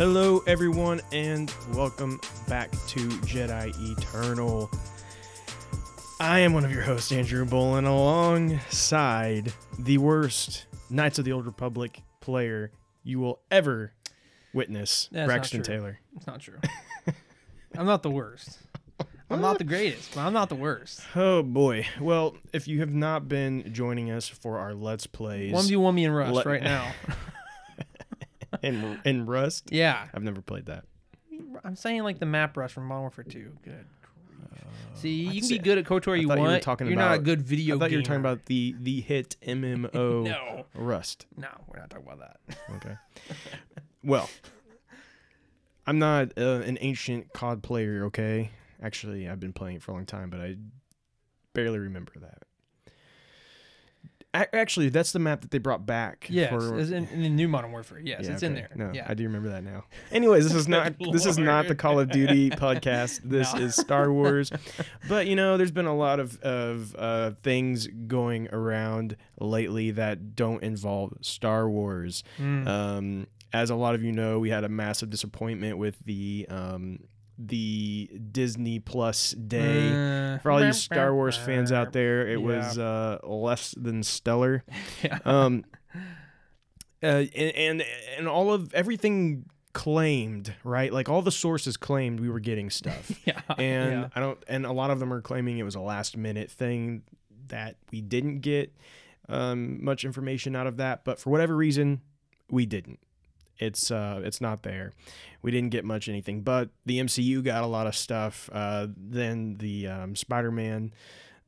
Hello, everyone, and welcome back to Jedi Eternal. I am one of your hosts, Andrew Bolin, alongside the worst Knights of the Old Republic player you will ever witness, That's Braxton. Taylor. It's not true. I'm not the worst. I'm not the greatest, but I'm not the worst. Oh boy. Well, if you have not been joining us for our Let's Plays One v one me and Rust Let- right now. in, in Rust, Yeah, I've never played that. I'm saying like the map Rust from Modern Warfare 2. Good. grief. See, you can be good at KOTOR you thought you want. were talking You're not a about- good video. I thought you were talking gamer. about the the hit MMO No, Rust. no, we're not talking about that. Okay. well, I'm not uh, an ancient COD player, okay? Actually, I've been playing it for a long time, but I barely remember that. Actually, that's the map that they brought back. Yes, for- in, in the new Modern Warfare. Yes, Yeah, it's in there. No, yeah. I do remember that now. Anyways, this is not this is not the. Call of Duty podcast. This No. is Star Wars. but you know, there's been a lot of of uh, things going around lately that don't involve Star Wars. Mm. Um, as a lot of you know, we had a massive disappointment with the um, the Disney Plus day. Uh, For all you Star Wars fans out there, it was uh, less than stellar. Yeah. Um, uh, and, and and all of everything claimed right, like all the sources claimed we were getting stuff, yeah. and yeah. I don't. And a lot of them are claiming it was a last minute thing that we didn't get um, much information out of that, but for whatever reason, we didn't. It's uh, it's not there. We didn't get much anything, but the MCU got a lot of stuff. Uh, then the um, Spider-Man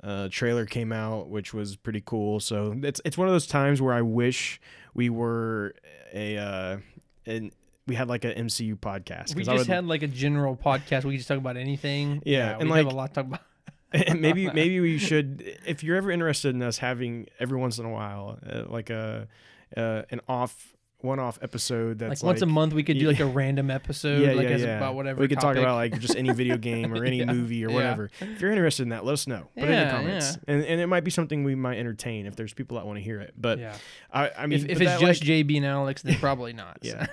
uh, trailer came out, which was pretty cool. So it's it's one of those times where I wish we were a uh, an we had like an MCU podcast. We just would- had like a general podcast. We could just talk about anything. Yeah, and we have like- a lot to talk about. and maybe maybe we should if you're ever interested in us having every once in a while uh, like a uh, an off one off episode that's Like once a month, we could do like a random episode, yeah, like yeah, as yeah. about whatever. we could talk about like just any video game or any Yeah. movie or whatever. If you're interested in that, let us know. Put it in the comments, and and it might be something we might entertain if there's people that want to hear it. But yeah. I I mean If, if it's that, just like, JB and Alex, then probably not. yeah,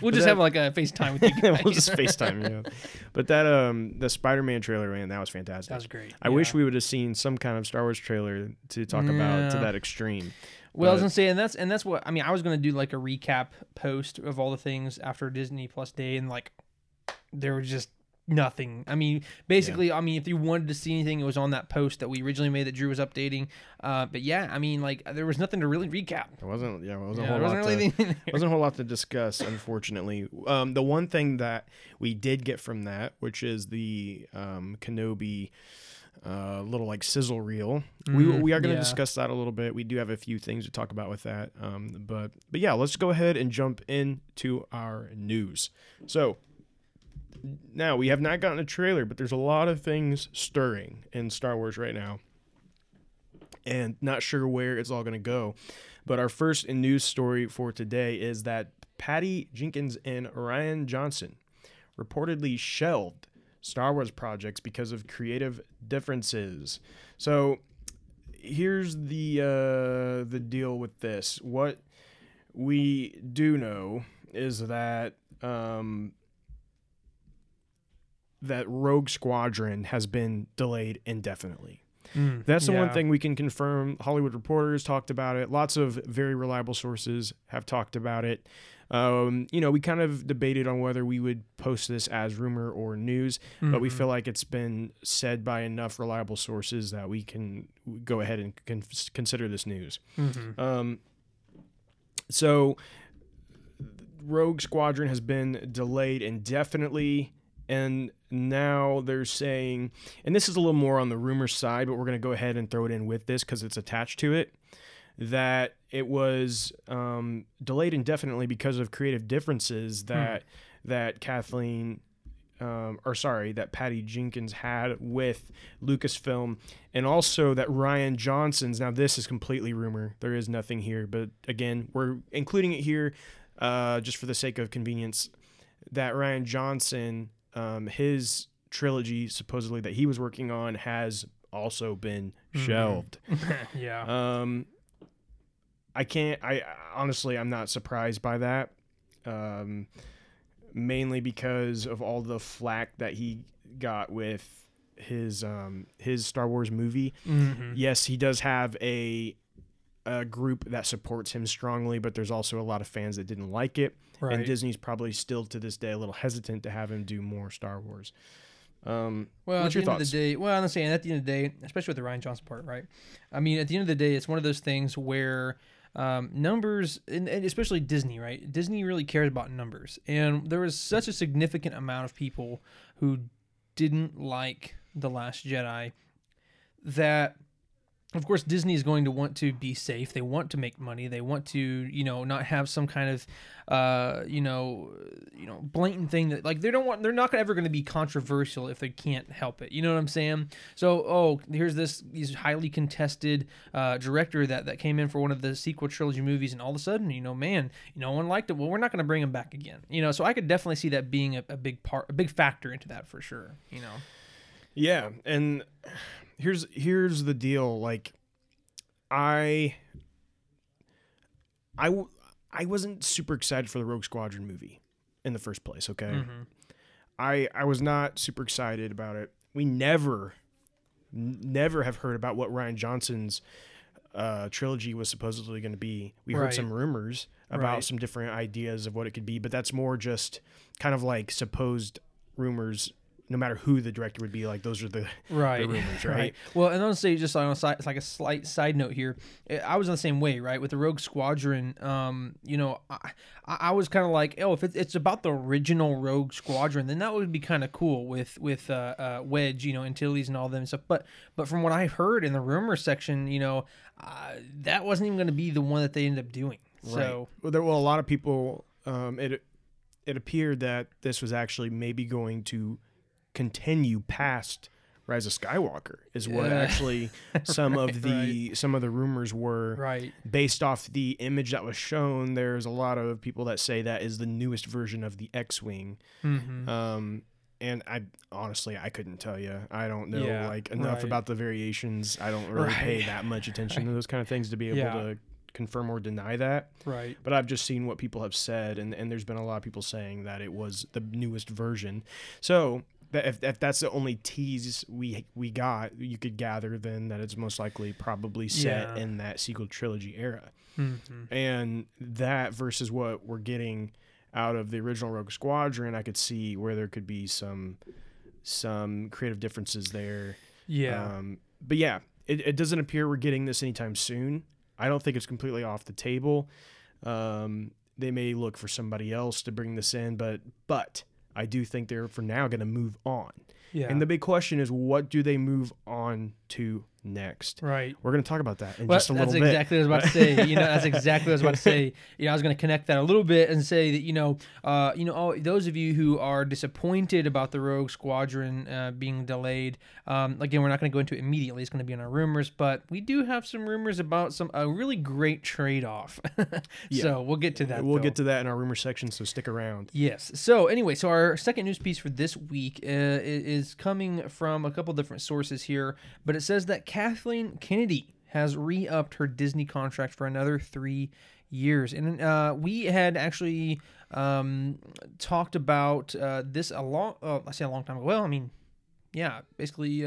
we'll just that- have like a FaceTime with you guys. we'll just FaceTime. Yeah, but that um the Spider-Man trailer man that was fantastic. That was great. I wish we would have seen some kind of Star Wars trailer to talk about to that extreme. Well, I was gonna say, and that's and that's what I mean. I was gonna do like a recap post of all the things after Disney Plus Day, and like there was just nothing. I mean, basically, I mean, if you wanted to see anything, it was on that post that we originally made that Drew was updating. Uh, but yeah, I mean, like there was nothing to really recap. It wasn't yeah, it wasn't Yeah, a whole wasn't lot really to, wasn't a whole lot to discuss, unfortunately. Um, the one thing that we did get from that, which is the um, Kenobi uh, little like sizzle reel, we Mm, we are going to yeah. discuss that a little bit. We do have a few things to talk about with that, um, but but yeah, let's go ahead and jump into our news. So. Now we have not gotten a trailer, but there's a lot of things stirring in Star Wars right now, and not sure where it's all going to go. But our first news story for today is that Patty Jenkins and Rian Johnson reportedly shelved Star Wars projects because of creative differences. So here's the uh, the deal with this. What we do know is that um, that Rogue Squadron has been delayed indefinitely. Mm, That's the one thing we can confirm. Hollywood reporters talked about it. Lots of very reliable sources have talked about it. Um, you know, we kind of debated on whether we would post this as rumor or news, but we feel like it's been said by enough reliable sources that we can go ahead and con- consider this news. Mhm. Um, so, Rogue Squadron has been delayed indefinitely, and now they're saying, and this is a little more on the rumor side, but we're going to go ahead and throw it in with this because it's attached to it. That it was um, delayed indefinitely because of creative differences that that Kathleen um, or sorry, that Patty Jenkins had with Lucasfilm, and also that Rian Johnson's. Now, this is completely rumor. There is nothing here, but again, we're including it here uh, just for the sake of convenience, that Rian Johnson, um, his trilogy supposedly that he was working on has also been shelved. yeah. Um, I can't. I honestly, I'm not surprised by that. Um, mainly because of all the flack that he got with his um his Star Wars movie. Mhm. Yes, he does have a a group that supports him strongly, but there's also a lot of fans that didn't like it. Right. And Disney's probably still to this day a little hesitant to have him do more Star Wars. Um, Well, what's at your the end thoughts? of the day, well, I'm saying at the end of the day, especially with the Rian Johnson part, right? I mean, at the end of the day, it's one of those things where um, numbers, and, and especially Disney, right? Disney really cares about numbers, and there was such a significant amount of people who didn't like the Last Jedi that. Of course, Disney is going to want to be safe. They want to make money. They want to, you know, not have some kind of, uh, you know, you know, blatant thing that like they don't want. They're not ever going to be controversial if they can't help it. You know what I'm saying? So, oh, here's this these highly contested uh, director that that came in for one of the sequel trilogy movies, and all of a sudden, you know, man, no one liked it. Well, we're not going to bring him back again. You know, so I could definitely see that being a, a big part, a big factor into that for sure. You know. Yeah, and here's here's the deal. Like, I, I, I wasn't super excited for the Rogue Squadron movie in the first place. Okay, Mm-hmm. I I was not super excited about it. We never, n- never have heard about what Rian Johnson's uh, trilogy was supposedly going to be. We heard Right. some rumors about Right. some different ideas of what it could be, but that's more just kind of like supposed rumors. No matter who the director would be, like those are the right. the rumors, right? well and i'll just on a side it's like a slight side note here I- i was on the same way right? With the rogue squadron um you know i i was kind of like oh if it's, it's about the original rogue squadron then that would be kind of cool with with uh, uh wedge you know antilles and all them stuff. But but from what i heard in the rumor section you know uh, that wasn't even going to be the one that they ended up doing. So well, there well a lot of people. Um, it it appeared that this was actually maybe going to continue past Rise of Skywalker. Is what Yeah. actually some of the some of the rumors were. right Based off the image that was shown, there's a lot of people that say that is the newest version of the X-wing. hmm Um, and I honestly I couldn't tell you. I don't know Yeah, like enough right. about the variations. I don't really pay that much attention to those kind of things to be able Yeah. to confirm or deny that right but I've just seen what people have said, and, and there's been a lot of people saying that it was the newest version. So if, if that's the only tease we we got, you could gather then that it's most likely probably set Yeah. in that sequel trilogy era, hmm and that versus what we're getting out of the original Rogue Squadron, I could see where there could be some some creative differences there. yeah Um, but yeah, it, it doesn't appear we're getting this anytime soon. I don't think it's completely off the table. Um, they may look for somebody else to bring this in, but but I do think they're for now going to move on. yeah And the big question is, what do they move on to next? right We're going to talk about that in Well, just a little bit. That's exactly what I was about to say. You know, that's exactly what I was about to say. You know, I was going to connect that a little bit and say that you know, uh, you know, all, those of you who are disappointed about the Rogue Squadron uh, being delayed, um, again, we're not going to go into it immediately. It's going to be in our rumors, but we do have some rumors about some a really great trade off. So we'll get to that. We'll though. get to that in our rumor section, so stick around. Yes. So anyway, so our second news piece for this week uh, is coming from a couple different sources here, but it says that Kathleen Kennedy has re-upped her Disney contract for another three years, and uh, we had actually um, talked about uh, this a long. Uh, I say a long time ago. Well, I mean, yeah, basically.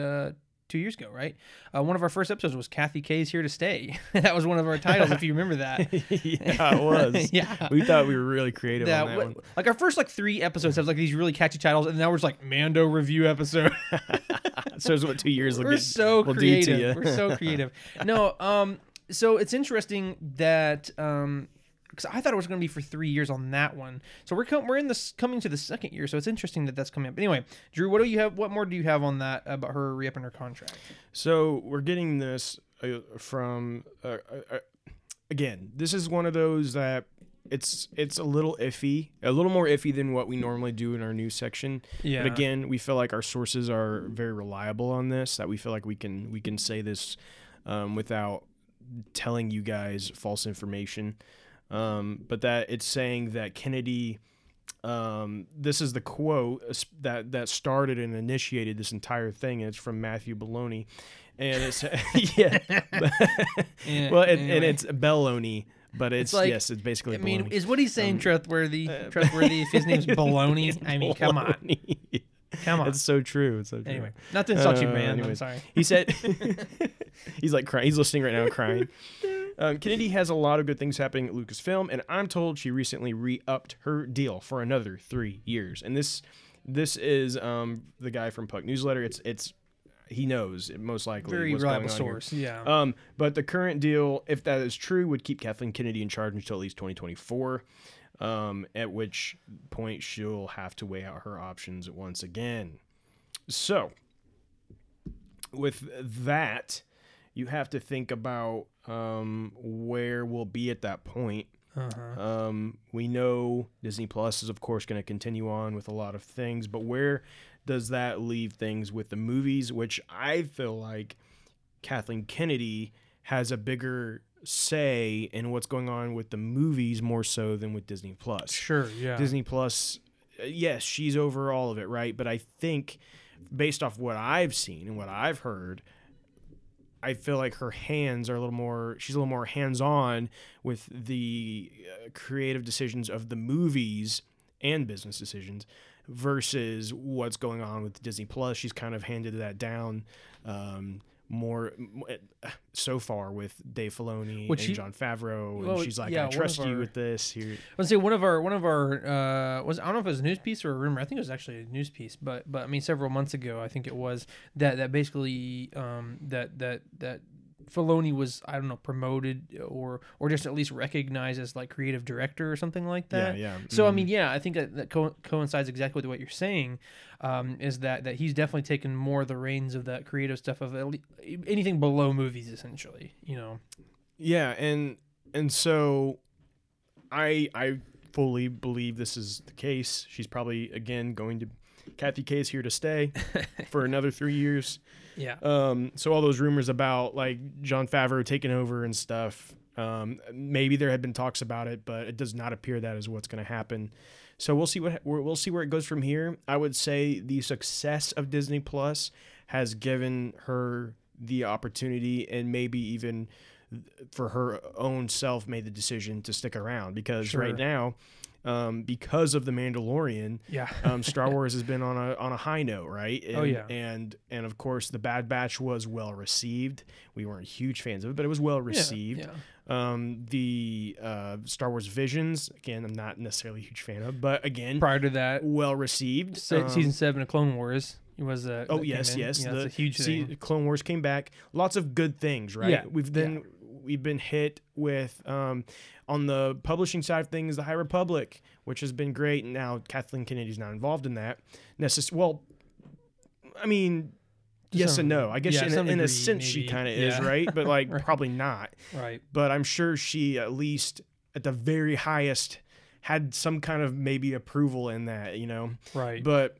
Two years ago, right? Uh, one of our first episodes was Kathy K's here to stay. that was one of our titles, if you remember that. yeah, it was. Yeah. we thought we were really creative Yeah, on that what- one. like our first like three episodes have like these really catchy titles, and now we're just like Mando review episode. So it's what two years we're get- so to creative. We're so creative. No, um, so it's interesting that um, because I thought it was going to be for three years on that one. So we're com- we're in this coming to the second year, so it's interesting that that's coming up. Anyway, Drew, what do you have? What more do you have on that about her re-upping her contract? So we're getting this uh, from uh, uh, uh, again. This is one of those that it's it's a little iffy, a little more iffy than what we normally do in our news section. Yeah. But again, we feel like our sources are very reliable on this. That we feel like we can we can say this um, without telling you guys false information. Um, but that it's saying that Kennedy. Um, this is the quote uh, that that started and initiated this entire thing. And it's from Matthew Belloni, and it's yeah, Yeah, well, it, and it's Baloney, but it's, like- yes, it's basically. I mean, baloney. is what he's saying Um, trustworthy? uh, trustworthy if his name's Baloney? I mean, come on, come on. It's so true. It's so true. Anyway, not to insult you, Uh, man. I'm sorry. He said he's like crying. He's listening right now, crying. Um, Kennedy has a lot of good things happening at Lucasfilm, and I'm told she recently re-upped her deal for another three years. And this, this is um, the guy from Puck Newsletter. It's it's he knows it most likely Very reliable going on here. source. Yeah. Um, but the current deal, if that is true, would keep Kathleen Kennedy in charge until at least 2024. Um, at which point she'll have to weigh out her options once again. So, with that, you have to think about um, where we'll be at that point. uh-huh. Um, we know Disney Plus is, of course, going to continue on with a lot of things, but where does that leave things with the movies? Which I feel like Kathleen Kennedy has a bigger say in what's going on with the movies more so than with Disney Plus. Sure. Yeah. Disney Plus, uh, yes, she's over all of it, right? But I think, based off what I've seen and what I've heard, I feel like her hands are a little more. She's a little more hands-on with the uh, creative decisions of the movies and business decisions versus what's going on with Disney Plus. She's kind of handed that down. Um, more uh, so far with Dave Filoni Which and Jon Favreau, Well, and she's like, yeah, "I trust you with this." Here, was say one of our one of our uh, was I don't know if it was a news piece or a rumor. I think it was actually a news piece, but but I mean several months ago I think it was that that basically um, that that that Filoni was I don't know promoted or or just at least recognized as like creative director or something like that. Yeah, yeah. So I Mhm. mean, yeah, I think that, that co- coincides exactly with what you're saying. Um, is that that he's definitely taken more of the reins of that creative stuff of anything below movies, essentially. You know. Yeah, and and so I I fully believe this is the case. She's probably again going to Kathy K is here to stay for another three years. Yeah. Um, so all those rumors about like Jon Favreau taking over and stuff, um, maybe there had been talks about it, but it does not appear that is what's going to happen. So we'll see what we'll see where it goes from here. I would say the success of Disney Plus has given her the opportunity and maybe even for her own self made the decision to stick around because Sure. right now um, because of the Mandalorian, Yeah. um, Star Wars has been on a on a high note, right? And, Oh, yeah. and and of course, the Bad Batch was well received. We weren't huge fans of it, but it was well received. Yeah. Um, the uh, Star Wars Visions, again, I'm not necessarily a huge fan of, but again, Prior to that, well received. se- Um, season seven of Clone Wars it was uh, Oh yes, yes. Yeah, the a huge see, thing. Clone Wars came back. Lots of good things, right? Yeah, We've then we've been hit with um, on the publishing side of things, the High Republic, which has been great. And now Kathleen Kennedy's not involved in that. Necess- well, I mean, yes some- and no. I guess yeah, in, a, in a sense she kind of is, right? But like Right. probably not. Right. But I'm sure she at least at the very highest had some kind of maybe approval in that, you know Right. but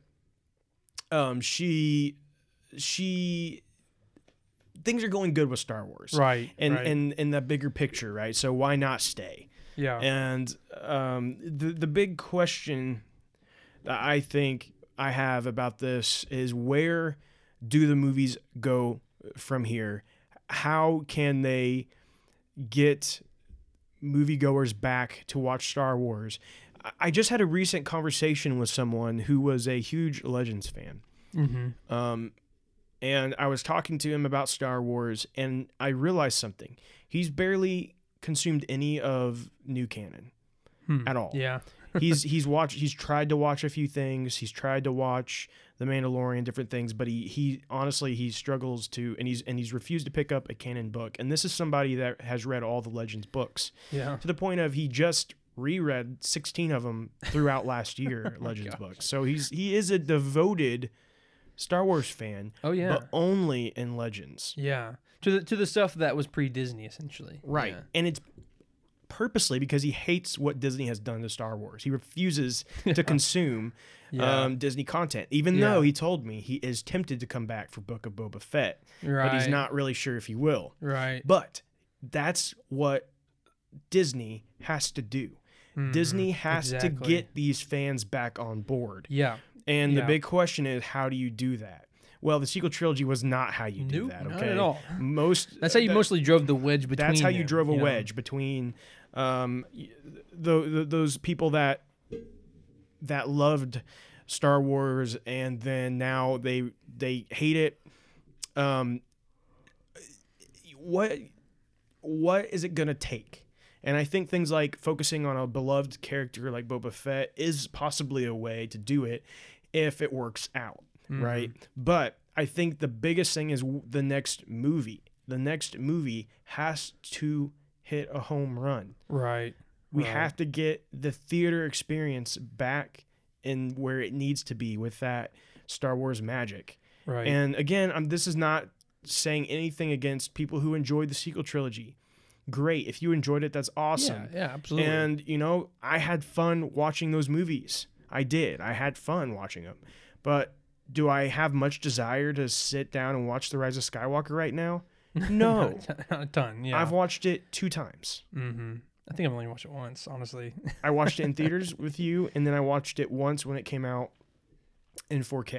um she she things are going good with Star Wars right. and right. and in the bigger picture right so why not stay yeah. and um the the big question that I think I have about this is where do the movies go from here how can they get moviegoers back to watch Star Wars. I- I just had a recent conversation with someone who was a huge Legends fan. mm-hmm. Um, and I was talking to him about Star Wars, and I realized something. He's barely consumed any of new canon at all. Hmm. Yeah. he's he's watched he's tried to watch a few things. He's tried to watch The Mandalorian, different things, but he he honestly he struggles to and he's and he's refused to pick up a canon book. And this is somebody that has read all the Legends books Yeah. to the point of he just reread 16 of them throughout last year Legends books. So he's he is a devoted Star Wars fan, Oh yeah. but only in Legends. yeah. To the to the stuff that was pre Disney essentially. Right. Yeah. And it's purposely because he hates what Disney has done to Star Wars. He refuses to consume Yeah. um, Disney content, even though he told me he is tempted to come back for Book of Boba Fett, Right. but he's not really sure if he will. Right. But that's what Disney has to do. Disney has Mm-hmm. exactly. to get these fans back on board. Yeah. And the big question is, how do you do that? Well, the sequel trilogy was not how you do Nope, that. not at all. Most That's how you that- mostly drove the wedge between. That's how you them, drove a know? wedge between um, the, the those people that that loved Star Wars and then now they they hate it. Um, what what is it gonna take? And I think things like focusing on a beloved character like Boba Fett is possibly a way to do it if it works out, right? But I think the biggest thing is the next movie. The next movie has to hit a home run. Right. We Right. have to get the theater experience back in where it needs to be with that Star Wars magic. Right. And again, um, this is not saying anything against people who enjoyed the sequel trilogy. Great. If you enjoyed it, that's awesome. Yeah. Yeah. Absolutely. And, you know, I had fun watching those movies. I did. I had fun watching them. But do I have much desire to sit down and watch The Rise of Skywalker right now? No. Not a ton. Yeah. I've watched it two times. mm-hmm. I think I've only watched it once, honestly. I watched it in theaters with you, and then I watched it once when it came out in 4K.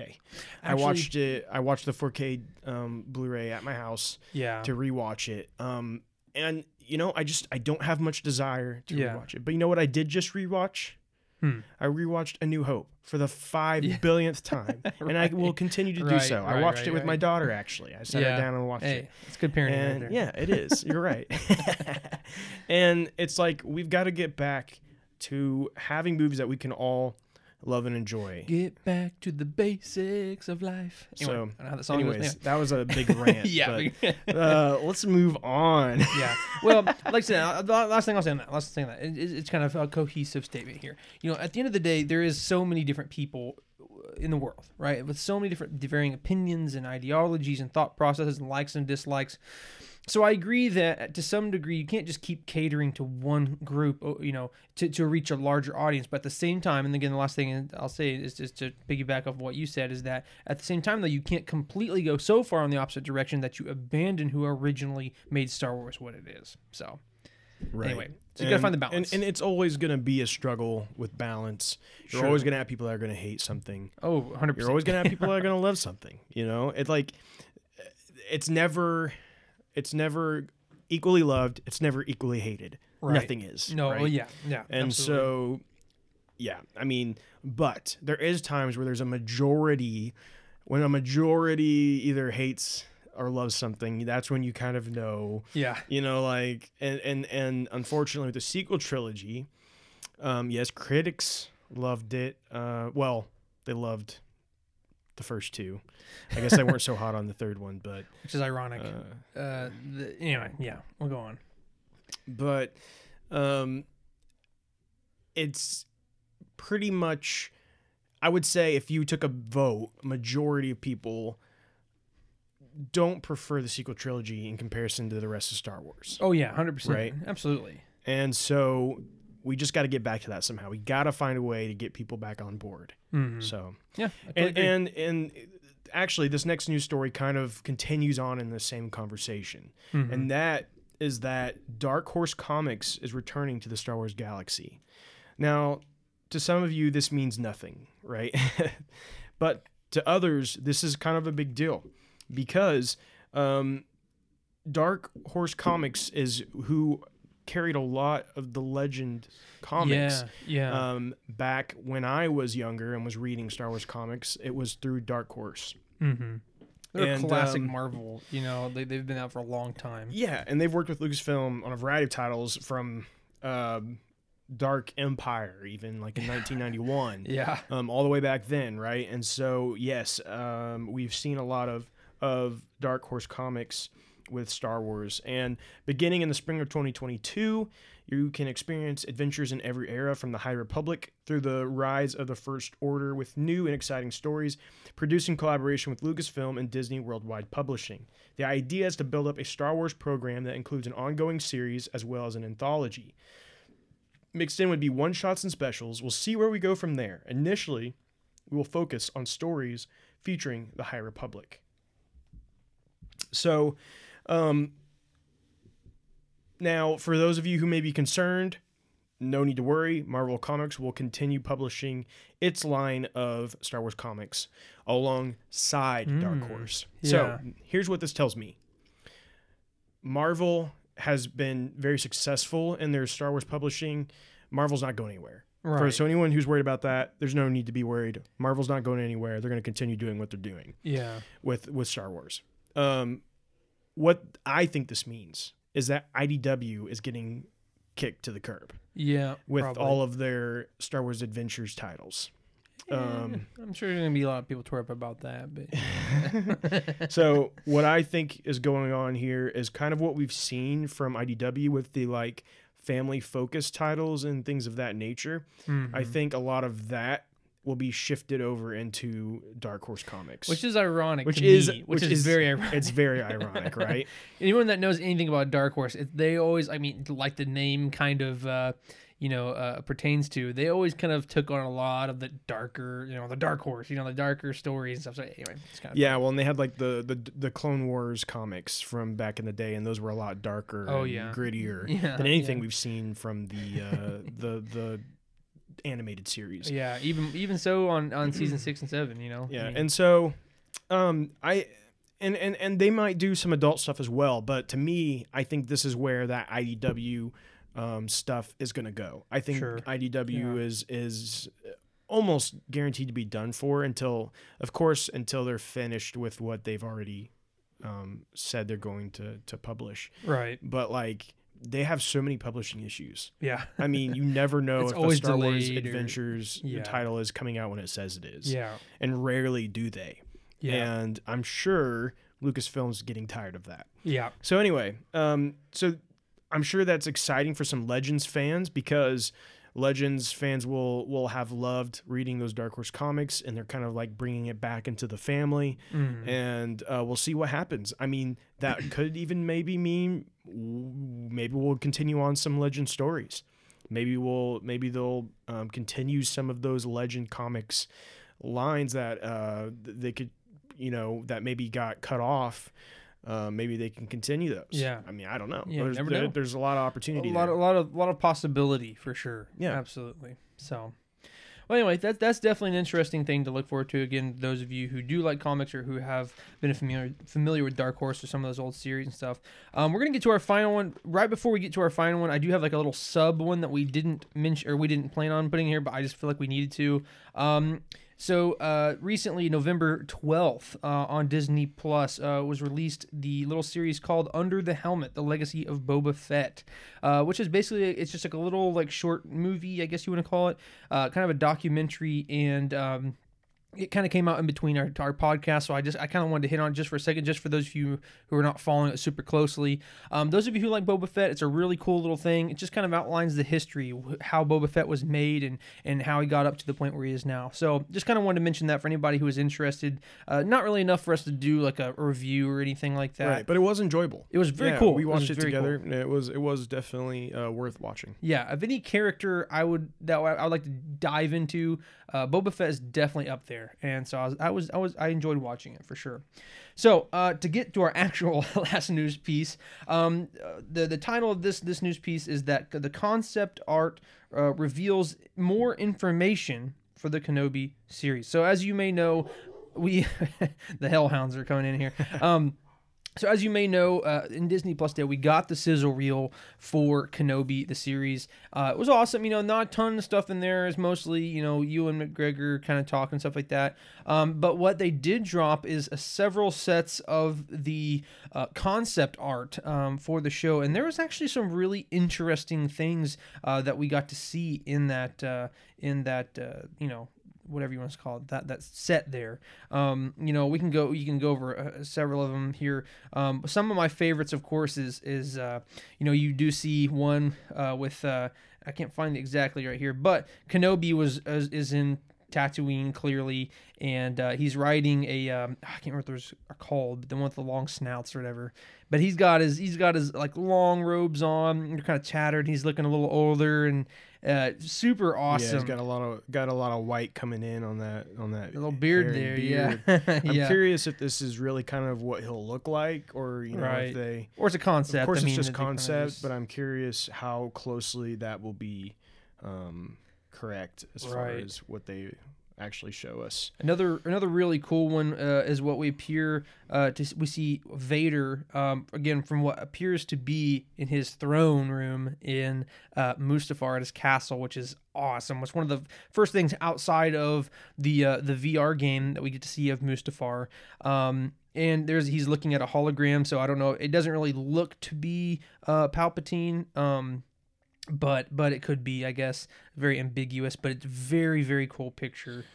I Actually- watched it. I watched the 4K um, Blu-ray at my house yeah. to rewatch it. Um, and you know, I just I don't have much desire to Yeah. rewatch it. But you know what? I did just rewatch. Hmm. I rewatched A New Hope for the five billionth time, and I will continue to do Right, so. I watched right, it with my daughter. Actually, I sat Yeah. her down and watched Hey, it. it's good parenting. And there. yeah, it is. You're right. and it's like we've got to get back to having movies that we can all love and enjoy. Get back to the basics of life. Anyway, So, I don't know how the song anyways, goes. that was a big rant. Yeah. but, uh, let's move on. yeah. Well, like I said, the last thing I'll say on that, last thing on that, it, it's it's kind of a cohesive statement here. You know, at the end of the day, there is so many different people in the world, right? With so many different varying opinions and ideologies and thought processes and likes and dislikes. So I agree that to some degree you can't just keep catering to one group, uh, you know, to, to reach a larger audience. But at the same time, and again, the last thing I'll say is just to piggyback off what you said is that at the same time, though, you can't completely go so far in the opposite direction that you abandon who originally made Star Wars what it is. So Right. Anyway, so you gotta find the balance. And, and it's always going to be a struggle with balance. You're Sure. always going to have people that are going to hate something. oh, 100 percent. You're always going to have people that are going to love something. You know, it's like it's never it's never equally loved. It's never equally hated. Right. Nothing is. no, right? yeah, yeah, And absolutely. so, yeah, I mean, but there is times where there's a majority, when a majority either hates or loves something, that's when you kind of know, yeah, you know, like, and and and unfortunately, with the sequel trilogy, um, yes, critics loved it. Uh, well, they loved the first two. I guess they weren't so hot on the third one, but which is ironic. uh, Uh, the, anyway, yeah, we'll go on. but um it's pretty much i would say if you took a vote majority of people don't prefer the sequel trilogy in comparison to the rest of star wars Oh yeah, 100 percent, Right. absolutely. and so we just got to get back to that somehow. We got to find a way to get people back on board. Mhm. so Yeah, totally and, and and actually this next news story kind of continues on in the same conversation. Mhm. and that is that dark horse comics is returning to the star wars galaxy. Now to some of you this means nothing right? But to others this is kind of a big deal because um, dark horse comics is who carried a lot of the legend comics yeah, yeah, um, back when I was younger and was reading Star Wars comics, it was through Dark Horse. mm-hmm. They're and, a classic um, Marvel. You know, they they've been out for a long time. Yeah, and they've worked with Lucasfilm on a variety of titles from um, Dark Empire, even like in 1991, Yeah, um, all the way back then, right? And so, yes, um, we've seen a lot of of Dark Horse comics with Star Wars, and beginning in the spring of 2022. You can experience adventures in every era from the High Republic through the rise of the First Order with new and exciting stories, produced in collaboration with Lucasfilm and Disney Worldwide Publishing. The idea is to build up a Star Wars program that includes an ongoing series as well as an anthology. Mixed in would be one shots and specials. We'll see where we go from there. Initially, we will focus on stories featuring the High Republic. So, um, now, for those of you who may be concerned, no need to worry. Marvel Comics will continue publishing its line of Star Wars comics alongside Dark Horse. yeah. So here's what this tells me Marvel has been very successful in their Star Wars publishing. Marvel's not going anywhere. For, so anyone who's worried about that, there's no need to be worried. Marvel's not going anywhere. They're going to continue doing what they're doing Yeah. with with Star Wars. Um, what I think this means is that IDW is getting kicked to the curb Yeah. with probably. all of their Star Wars Adventures titles. Um, I'm sure there's gonna be a lot of people tore up about that, but so what I think is going on here is kind of what we've seen from IDW with the like family focused titles and things of that nature. Mm-hmm. I think a lot of that will be shifted over into Dark Horse Comics, which is ironic. which is me, which, is, very ironic. It's very ironic, right? Anyone that knows anything about Dark Horse, it, they always, I mean, like the name kind of, uh, you know, uh, pertains to, they always kind of took on a lot of the darker, you know, the Dark Horse, you know, the darker stories and stuff. So anyway, it's kind of Yeah, well, and they had like the the the Clone Wars comics from back in the day, and those were a lot darker, Oh, and yeah. grittier Yeah, than anything yeah. we've seen from the uh, the the animated series. Yeah, even even so on on season six and seven, you know. I Yeah, mean, and so, um, I. And, and, and they might do some adult stuff as well, but to me, I think this is where that IDW um, stuff is going to go. I think Sure. IDW Yeah. is is almost guaranteed to be done for until, of course, until they're finished with what they've already um, said they're going to to publish. right. But like they have so many publishing issues. Yeah. I mean, you never know It's if always Star Wars delayed or- Adventures Yeah. title is coming out when it says it is, Yeah. and rarely do they. Yeah. And I'm sure Lucasfilm's getting tired of that. Yeah. So anyway, um, so I'm sure that's exciting for some Legends fans because Legends fans will will have loved reading those Dark Horse comics, and they're kind of like bringing it back into the family. Mm. And uh, we'll see what happens. I mean, that could even maybe mean maybe we'll continue on some Legend stories. Maybe we'll maybe they'll um, continue some of those Legend comics lines that uh, they could, you know, that maybe got cut off. Uh, maybe they can continue those. Yeah. I mean, I don't know. Yeah, there's, never there- know. there's a lot of a opportunity lot, there. a lot of, lot of possibility for sure. Yeah. absolutely. So, well, anyway, that's that's definitely an interesting thing to look forward to. Again, those of you who do like comics or who have been familiar familiar with Dark Horse or some of those old series and stuff, um, we're gonna get to our final one. Right before we get to our final one, I do have like a little sub one that we didn't mention or we didn't plan on putting here, but I just feel like we needed to. Um, so uh, recently, November twelfth, uh, on Disney Plus, uh, was released the little series called Under the Helmet: The Legacy of Boba Fett, uh, which is basically it's just like a little like short movie, I guess you want to call it, uh, kind of a documentary, and um, it kind of came out in between our, our podcast, so I just I kind of wanted to hit on it just for a second, just for those of you who are not following it super closely. Um, those of you who like Boba Fett, it's a really cool little thing. It just kind of outlines the history, how Boba Fett was made, and and how he got up to the point where he is now. So just kind of wanted to mention that for anybody who is interested. Uh, not really enough for us to do like a review or anything like that. right, but it was enjoyable. It was very Yeah, cool. We watched it, very together. and It was it was definitely uh, worth watching. Yeah, of any character I would that I would like to dive into, uh, Boba Fett is definitely up there, and so I was I was I was I enjoyed watching it for sure. So uh, to get to our actual last news piece, um, uh, the the title of this this news piece is that the concept art uh, reveals more information for the Kenobi series. So as you may know, we the Hellhounds are coming in here. Um, so as you may know, uh, in Disney Plus Day, we got the sizzle reel for Kenobi, the series. Uh, it was awesome. You know, not a ton of stuff in there. It's mostly, you know, Ewan McGregor kind of talking stuff like that. Um, but what they did drop is uh, several sets of the uh, concept art um, for the show, and there was actually some really interesting things uh, that we got to see in that uh, in that you know whatever you want to call it that that set there um you know we can go you can go over uh, several of them here um some of my favorites of course is is uh you know you do see one uh with uh i can't find it exactly right here but kenobi was is, is in Tatooine clearly, and uh, he's riding a um, I can't remember what those are called, but the one with the long snouts or whatever. But he's got his he's got his like long robes on. They're kind of tattered. He's looking a little older and uh, super Yeah, awesome. he's got a lot of got a lot of white coming in on that on that a little beard there, and yeah. I'm yeah. curious if this is really kind of what he'll look like, or you know, Right. if they. Or it's a concept. Of course, I mean, it's just concept, just- but I'm curious how closely that will be um, correct as far as what they actually show us. Another another really cool one uh, is what we appear uh, to we see Vader um, again from what appears to be in his throne room in uh, Mustafar at his castle, which is awesome. It's one of the first things outside of the uh, the VR game that we get to see of Mustafar. Um, and there's he's looking at a hologram, so I don't know. It doesn't really look to be uh, Palpatine. Um, but but it could be, I guess, very ambiguous. But it's very very cool picture.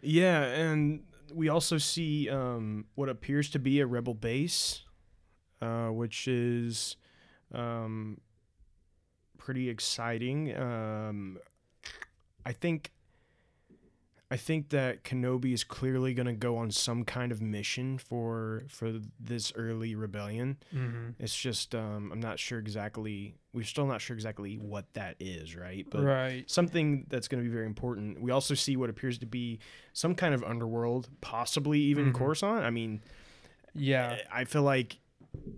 Yeah, and we also see um, what appears to be a rebel base, uh, which is um, pretty exciting. Um, I think. I think that Kenobi is clearly going to go on some kind of mission for for this early rebellion. Mm-hmm. It's just um, I'm not sure exactly. We're still not sure exactly what that is, right? But right. something that's going to be very important. We also see what appears to be some kind of underworld, possibly even Mhm. Coruscant. I mean, Yeah. I feel like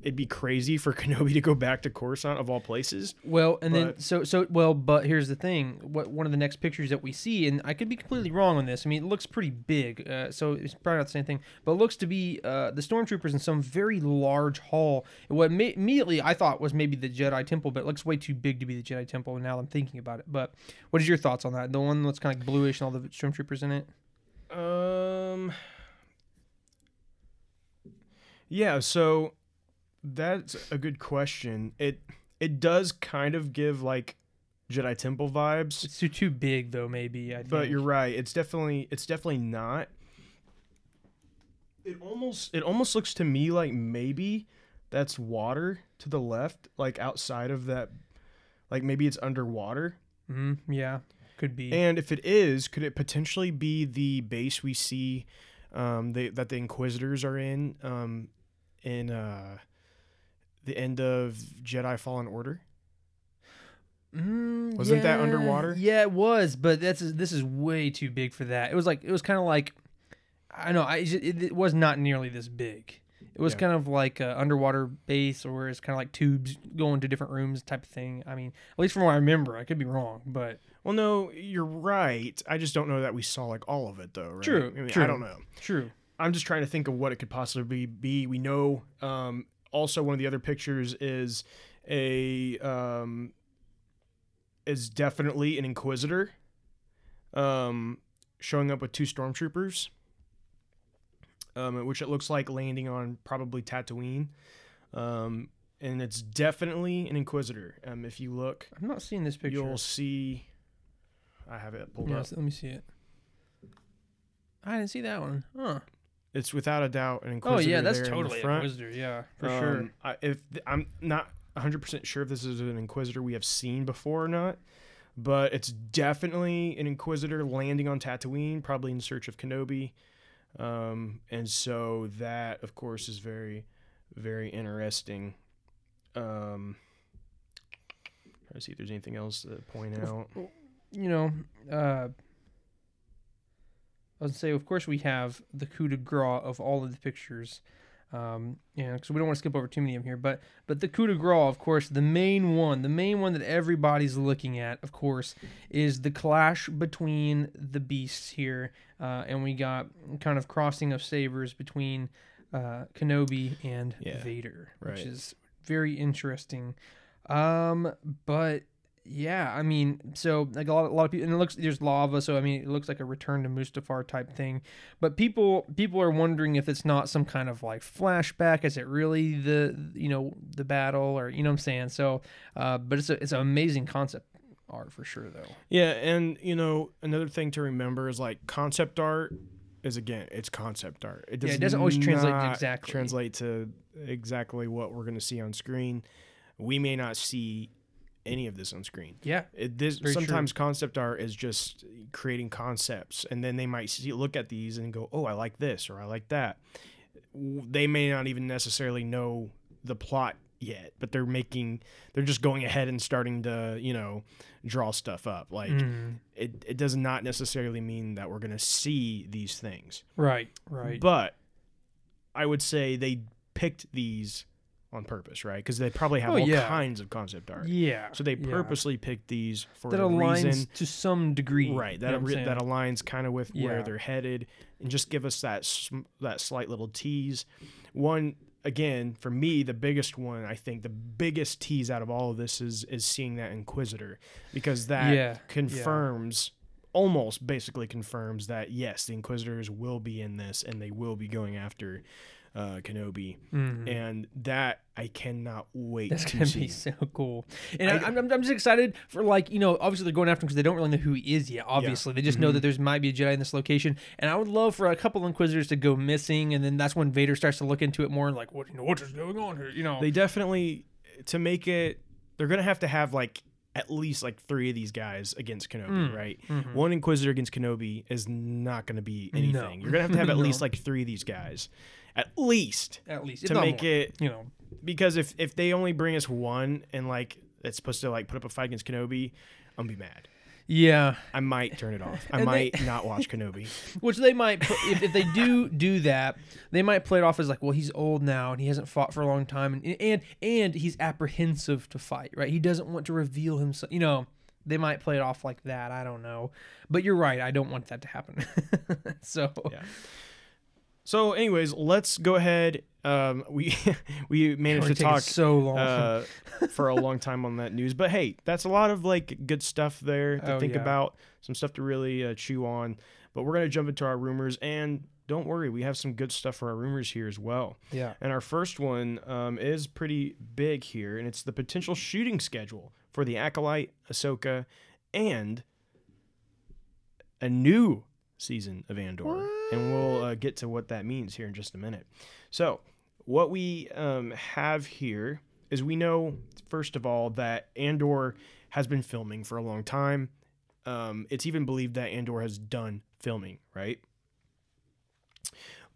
it'd be crazy for Kenobi to go back to Coruscant of all places. Well, and then so so well, but here's the thing. What one of the next pictures that we see, and I could be completely wrong on this. I mean, it looks pretty big, uh, so it's probably not the same thing. But it looks to be uh, the stormtroopers in some very large hall. What ma- immediately I thought was maybe the Jedi Temple, but it looks way too big to be the Jedi Temple. And now I'm thinking about it. But what is your thoughts on that? The one that's kind of like bluish and all the stormtroopers in it. Um. Yeah, so that's a good question. It it does kind of give like Jedi Temple vibes. It's too too big though. Maybe I think. but you're right it's definitely it's definitely not it almost it almost looks to me like maybe that's water to the left like outside of that like maybe it's underwater Mhm, yeah, could be. and if it is could it potentially be the base we see um they, that the inquisitors are in um in uh the end of jedi fallen order Mm, Wasn't that underwater? Yeah, it was, but that's this is way too big for that. It was like it was kind of like I know I it, it was not nearly this big. It was Yeah. kind of like a underwater base, or it's kind of like tubes going to different rooms type of thing. I mean, at least from what I remember, I could be wrong, but well no you're right i just don't know that we saw like all of it though right True, I, mean, true. I don't know true. I'm just trying to think of what it could possibly be. We know um, also one of the other pictures is a um, is definitely an inquisitor um, showing up with two stormtroopers, um, which it looks like landing on probably Tatooine. Um, and it's definitely an inquisitor. Um, if you look, I'm not seeing this picture. you'll see. I have it pulled Yeah, up. let me see it. I didn't see that one. Huh. It's without a doubt an Inquisitor. Oh yeah, that's there in the totally a front. Inquisitor. Yeah, for sure. Um, I, if I'm not 100 percent sure if this is an Inquisitor we have seen before or not, but it's definitely an Inquisitor landing on Tatooine, probably in search of Kenobi, um, and so that of course is very, very interesting. Um, trying to see if there's anything else to point out. you know, uh, I was say, of course, we have the coup de grace of all of the pictures. Um, you know, because we don't want to skip over too many of them here, but but the coup de grace, of course, the main one, the main one that everybody's looking at, of course, is the clash between the beasts here, uh, and we got kind of crossing of sabers between uh, Kenobi and Yeah, Vader, which right. is very interesting. Um, but yeah, I mean, so like a lot, a lot of people, and it looks there's lava, so I mean, it looks like a return to Mustafar type thing. But people, people are wondering if it's not some kind of like flashback. Is it really the you know the battle, or you know what I'm saying? So, uh, but it's a it's an amazing concept art for sure, though. Yeah, and you know another thing to remember is like concept art is again it's concept art. It, Yeah, does it doesn't always translate exactly. translate to exactly what we're going to see on screen. We may not see any of this on screen. Yeah. It, this Very true. sometimes concept art is just creating concepts, and then they might see, look at these and go, "Oh, I like this," or "I like that." They may not even necessarily know the plot yet, but they're making, they're just going ahead and starting to, you know, draw stuff up. Like Mhm. it, it does not necessarily mean that we're gonna see these things, Right. Right. but I would say they picked these on purpose, right? Because they probably have Oh, all yeah. kinds of concept art. yeah. So they yeah. purposely picked these for that aligns reason, to some degree. right? you That know re- saying? that aligns kind of with where they're headed, and just give us that that slight little tease. One again for me, the biggest one I think the biggest tease out of all of this is is seeing that Inquisitor, because that Yeah, yeah. confirms. Almost basically confirms that yes, the Inquisitors will be in this, and they will be going after uh, Kenobi, Mhm. and that I cannot wait That's to gonna see. be so cool, and I, am I'm, I'm just excited for like you know obviously they're going after him because they don't really know who he is yet. Obviously, they just know Mm-hmm. that there's might be a Jedi in this location, and I would love for a couple Inquisitors to go missing, and then that's when Vader starts to look into it more and like what you know what is going on here, you know? they definitely to make it they're gonna have to have like at least like three of these guys against Kenobi, Mm, right? mhm. One Inquisitor against Kenobi is not gonna be anything. No. You're gonna have to have at No. least like three of these guys, at least At least to make more, it you know. because if if they only bring us one and like it's supposed to like put up a fight against Kenobi, I'm gonna be mad. Yeah, I might turn it off. I And they- might not watch Kenobi. which they might put, if, if they do do that they might play it off as like well he's old now and he hasn't fought for a long time and and and he's apprehensive to fight right he doesn't want to reveal himself you know they might play it off like that i don't know but you're right i don't want that to happen so Yeah. So, anyways, let's go ahead. Um, we we managed to talk so long uh, for a long time on that news. But hey, that's a lot of like good stuff there to Oh, think yeah. about, some stuff to really uh, chew on. But we're gonna jump into our rumors, and don't worry, we have some good stuff for our rumors here as well. yeah And our first one um, is pretty big here, and it's the potential shooting schedule for the Acolyte, Ahsoka, and a new season of Andor. And we'll uh, get to what that means here in just a minute. So, what we um, have here is we know, first of all, that Andor has been filming for a long time. Um, it's even believed that Andor has done filming, right?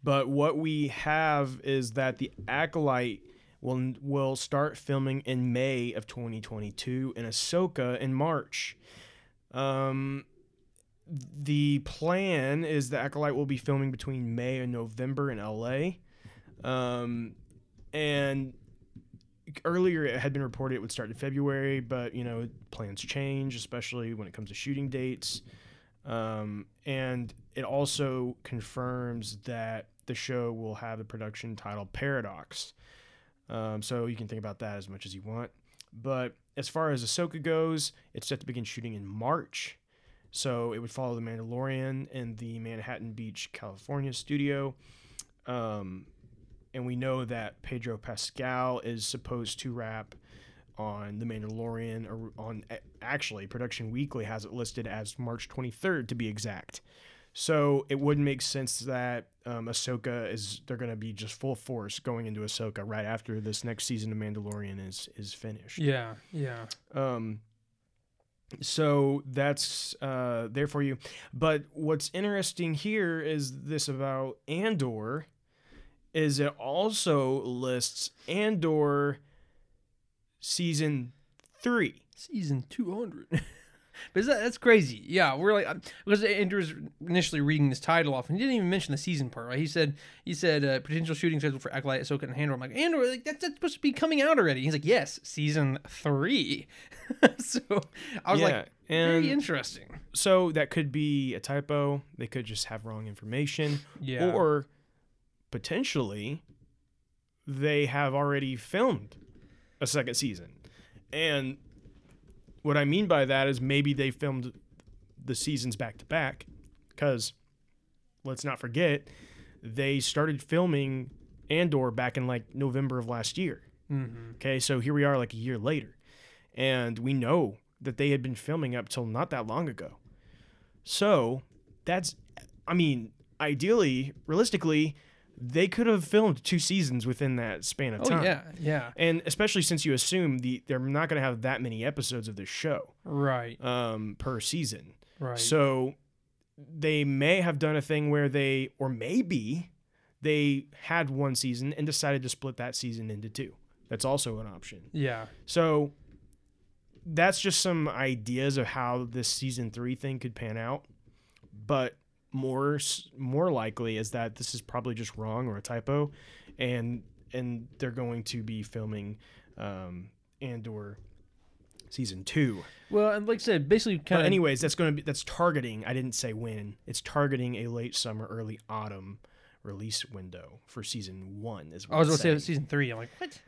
But what we have is that the Acolyte will will start filming in May of 2022 and Ahsoka in March. Um, the plan is the Acolyte will be filming between May and November in LA. Um, and earlier it had been reported it would start in February, but you know plans change, especially when it comes to shooting dates. Um, and it also confirms that the show will have a production titled Paradox. Um, so you can think about that as much as you want. But as far as Ahsoka goes, it's set to begin shooting in March. So it would follow The Mandalorian in the Manhattan Beach, California studio. Um, and we know that Pedro Pascal is supposed to wrap on The Mandalorian, or on actually, Production Weekly has it listed as March 23rd to be exact. So it wouldn't make sense that um, Ahsoka is they're going to be just full force going into Ahsoka right after this next season of Mandalorian is is finished. yeah yeah Um, so that's uh, there for you. But what's interesting here is this about Andor is it also lists Andor season three. season 200 but that, that's crazy. Yeah we're like because andrew was initially reading this title off and he didn't even mention the season part right? He said he said uh, potential shooting schedule for acolyte ahsoka and andor i'm like andor like that's, that's supposed to be coming out already. He's like yes season three. So i was Yeah, like very interesting. so that could be a typo. They could just have wrong information. yeah. Or potentially they have already filmed a second season. And what I mean by that is maybe they filmed the seasons back to back because let's not forget they started filming Andor back in like November of last year. mm-hmm. Okay, so here we are like a year later. And we know that they had been filming up till not that long ago. So that's, I mean, ideally, realistically, they could have filmed two seasons within that span of Oh time. yeah, yeah. And especially since you assume the they're not going to have that many episodes of this show Right. um, per season. Right. So they may have done a thing where they, or maybe they had one season and decided to split that season into two. That's also an option. yeah. So that's just some ideas of how this season three thing could pan out. But more more likely is that this is probably just wrong or a typo, and and they're going to be filming um, Andor season two. Well, and like I said, basically But kind of. anyways, that's going to be that's targeting. I didn't say when. It's targeting a late summer, early autumn release window for season one. Is I was going to say season three. I'm like, what?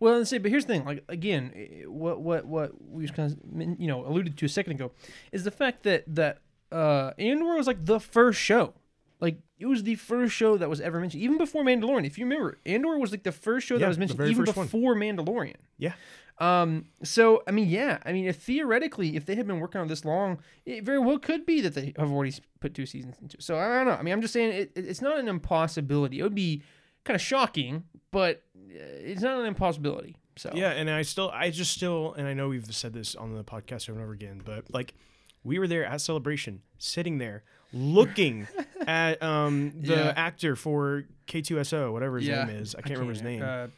Well, let's say, but here's the thing. Like again, eh, what what what we just kind of you know alluded to a second ago is the fact that that uh, Andor was like the first show. Like it was the first show that was ever mentioned, even before Mandalorian. If you remember, Andor was like the first show Yeah, that was mentioned, even first one. before Mandalorian. Yeah. Um. So I mean, yeah. I mean, if theoretically, if they had been working on this long, it very well could be that they have already put two seasons into. So I don't know. I mean, I'm just saying it, it- it's not an impossibility. It would be kind of shocking, but uh, it's not an impossibility. So Yeah, and I still, I just still, and I know we've said this on the podcast over and over again, but like, we were there at celebration, sitting there, looking at um the Yeah. actor for K2SO, whatever his Yeah. name is. I can't remember his name. Uh,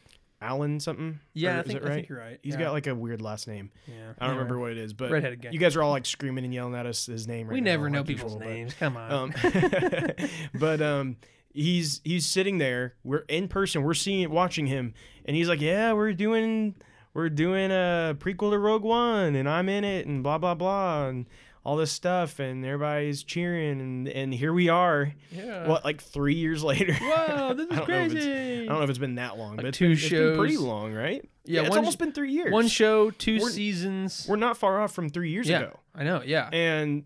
Alan something. yeah, Or I is think, it I right? think you're right. He's yeah. got like a weird last name. Yeah. I don't remember what it is, but Redheaded guy. you guys are all like screaming and yelling at us his name right We now, never know like people's usual, but- names. Come on. um, but um, he's he's sitting there. We're in person. We're seeing it, watching him, and he's like, "Yeah, we're doing we're doing a prequel to Rogue One, and I'm in it, and blah blah blah, and all this stuff, and everybody's cheering, and and here we are. yeah. What like three years later? Whoa, this is don't know if it's- crazy. I don't know if it's been that long, but it's two been, it's been pretty long, right? Yeah, it's one- almost been three years. One show, 2 We're- seasons. We're not far off from three years yeah, ago. I know. Yeah. and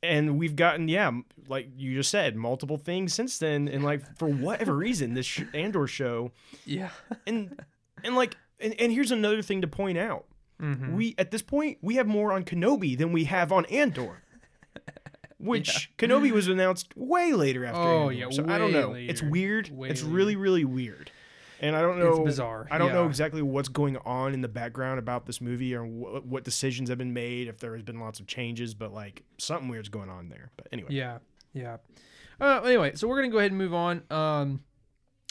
and we've gotten yeah like you just said multiple things since then and like for whatever reason this sh- andor show yeah. and and like and, and here's another thing to point out Mhm. we at this point we have more on kenobi than we have on andor which kenobi was announced way later after Oh, andor, yeah, so i don't know it's weird Way it's later. really really weird and i don't know It's bizarre, i don't know exactly what's going on in the background about this movie or wh- what decisions have been made if there has been lots of changes but like something weird's going on there but anyway Yeah, yeah. Uh, anyway, so we're gonna go ahead and move on. Um,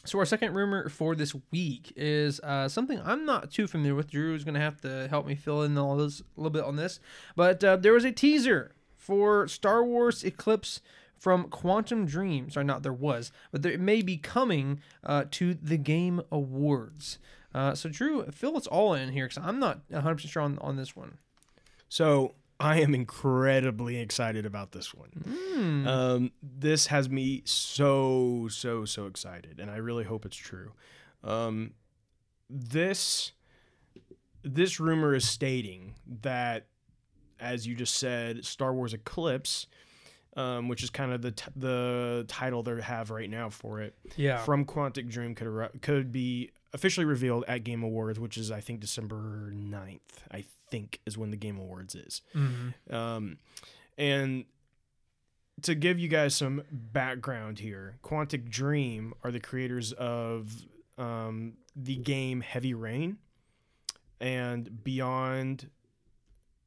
so our second rumor for this week is uh, something I'm not too familiar with. Drew is gonna have to help me fill in all this a little bit on this, but uh, there was a teaser for Star Wars Eclipse from Quantic Dream. Sorry, not there was, but there, it may be coming uh, to the Game Awards. Uh, so Drew, fill us all in here because I'm not 100 percent sure on, on this one. So I am incredibly excited about this one. Hmm. Um, this has me so so so excited, and I really hope it's true. Um, this this rumor is stating that, as you just said, Star Wars Eclipse, um, which is kind of the t- the title they have right now for it, Yeah. from Quantic Dream could arri- could be officially revealed at Game Awards, which is I think December 9th, I think is when the Game Awards is. Mhm. Um, and to give you guys some background here, Quantic Dream are the creators of um, the game Heavy Rain and Beyond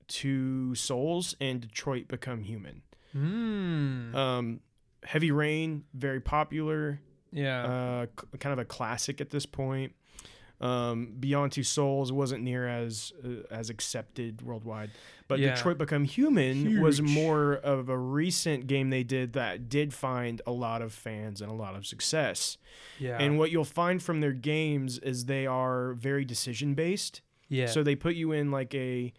Two Souls and Detroit Become Human. Hmm. Um, Heavy Rain, very popular, yeah. uh, c- kind of a classic at this point. Um, Beyond Two Souls wasn't near as uh, as accepted worldwide, but Yeah. Detroit Become Human was more of a recent game they did that did find a lot of fans and a lot of success. yeah. And what you'll find from their games is they are very decision based. yeah. So they put you in like a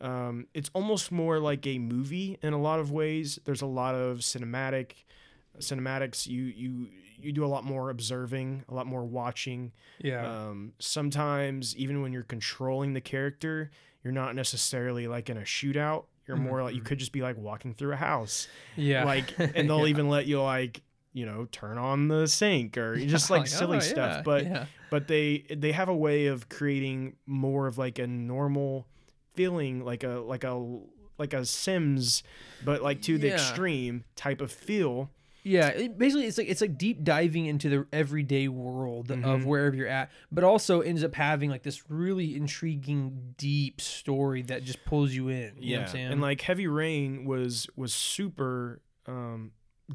um, it's almost more like a movie in a lot of ways. There's a lot of cinematic cinematics. You you you do a lot more observing, a lot more watching. yeah. Um, sometimes even when you're controlling the character, you're not necessarily like in a shootout. You're more like you could just be like walking through a house, Mm-hmm. yeah. like, and they'll Yeah. even let you like you know turn on the sink or just like silly oh, stuff. yeah, But yeah. but they they have a way of creating more of like a normal feeling like a like a like a sims but like to the Yeah. extreme type of feel Yeah, it, basically, it's like it's like deep diving into the everyday world of Mhm. wherever you're at, but also ends up having like this really intriguing, deep story that just pulls you in. You know what I'm saying? and like Heavy Rain was was super um,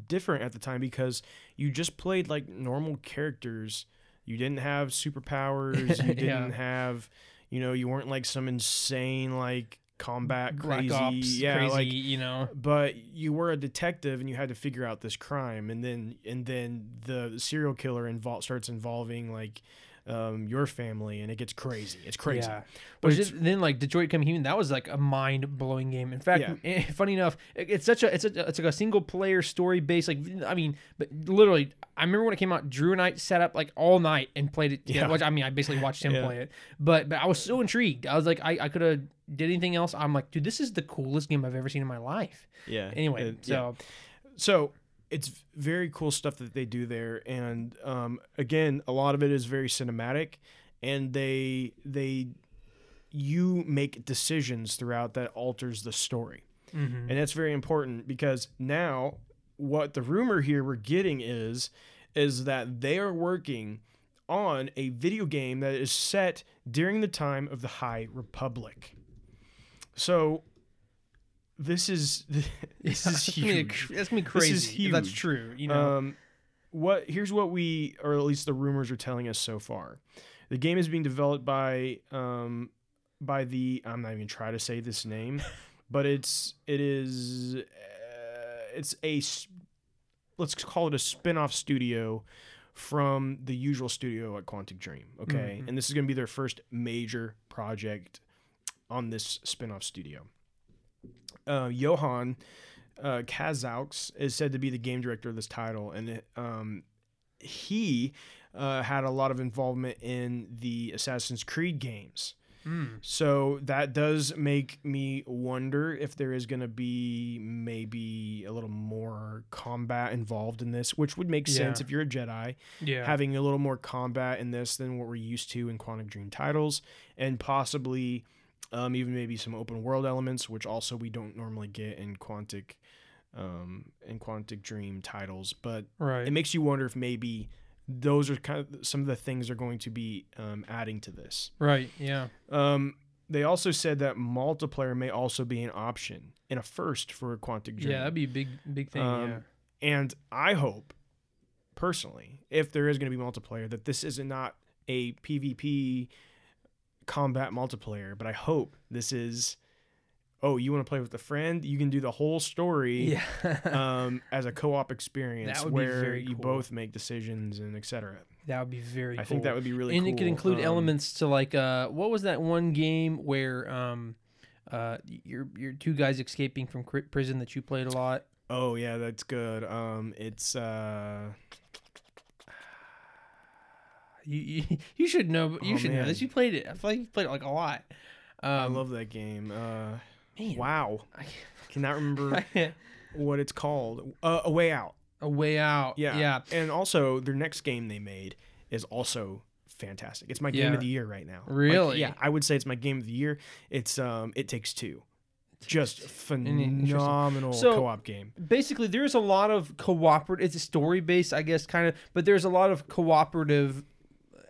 different at the time because you just played like normal characters. You didn't have superpowers. You didn't have, you know, you weren't like some insane like combat crazy. Ops, yeah, crazy, like you know. but you were a detective and you had to figure out this crime and then and then the serial killer invol- starts involving like um, your family and it gets crazy it's crazy Yeah. but it's, is, then like Detroit Become Human, that was like a mind blowing game. In fact, eh, funny enough, it- it's such a it's a it's like a single player story based. Like I mean, but literally, I remember when it came out, Drew and I sat up like all night and played it. Yeah, Yeah. which, I mean, I basically watched him Yeah. play it, but but I was so intrigued. I was like, I, I could have did anything else. I'm like, dude, this is the coolest game I've ever seen in my life. yeah Anyway, yeah. so so it's very cool stuff that they do there and um, again a lot of it is very cinematic and they they you make decisions throughout that alters the story mhm. and that's very important because now what the rumor here we're getting is is that they are working on a video game that is set during the time of the high republic so this is this is That's gonna huge That's gonna be This crazy. is if that's true. You know. um, what here's what we, or at least the rumors are telling us so far. The game is being developed by um, by the I'm not even trying to say this name, but it's it is uh, it's a let's call it a spin-off studio from the usual studio at Quantic Dream. Okay, Mhm. and this is going to be their first major project on this spin-off studio. Uh, Johan uh, Kazaux is said to be the game director of this title, and it, um, he uh, had a lot of involvement in the Assassin's Creed games. Mm. So that does make me wonder if there is going to be maybe a little more combat involved in this, which would make sense if you're a Jedi Yeah. having a little more combat in this than what we're used to in Quantic Dream titles, and possibly um, even maybe some open world elements, which also we don't normally get in Quantic um, in Quantic Dream titles. But right. it makes you wonder if maybe those are kind of some of the things they're going to be um, adding to this. right. Yeah. Um, they also said that multiplayer may also be an option and a first for a Quantic Dream. Yeah, that'd be a big big thing. Um, yeah. And I hope, personally, if there is going to be multiplayer, that this is not a PvP combat multiplayer, but I hope this is, oh, you want to play with a friend? You can do the whole story Yeah. um, as a co op experience That would be where you both make decisions and etc. that would be very. I cool. think that would be really cool and cool. it could include Um, elements to like uh, what was that one game where um, uh, you're you're two guys escaping from prison that you played a lot. Oh, yeah, that's good. Um, it's. Uh, You you, you should know. You Oh, should know this. You played it. I feel like you played it like a lot. Um, I love that game. Uh, man, wow. I Cannot remember what it's called. Uh, a Way Out. a way out. Yeah. yeah. And also, their next game they made is also fantastic. It's my game Yeah. of the year right now. Like, Really? yeah, I would say it's my game of the year. It's um, It Takes Two. Just phenomenal So- co-op game. basically there's a lot of cooperative it's a story based i guess kind of but there's a lot of cooperative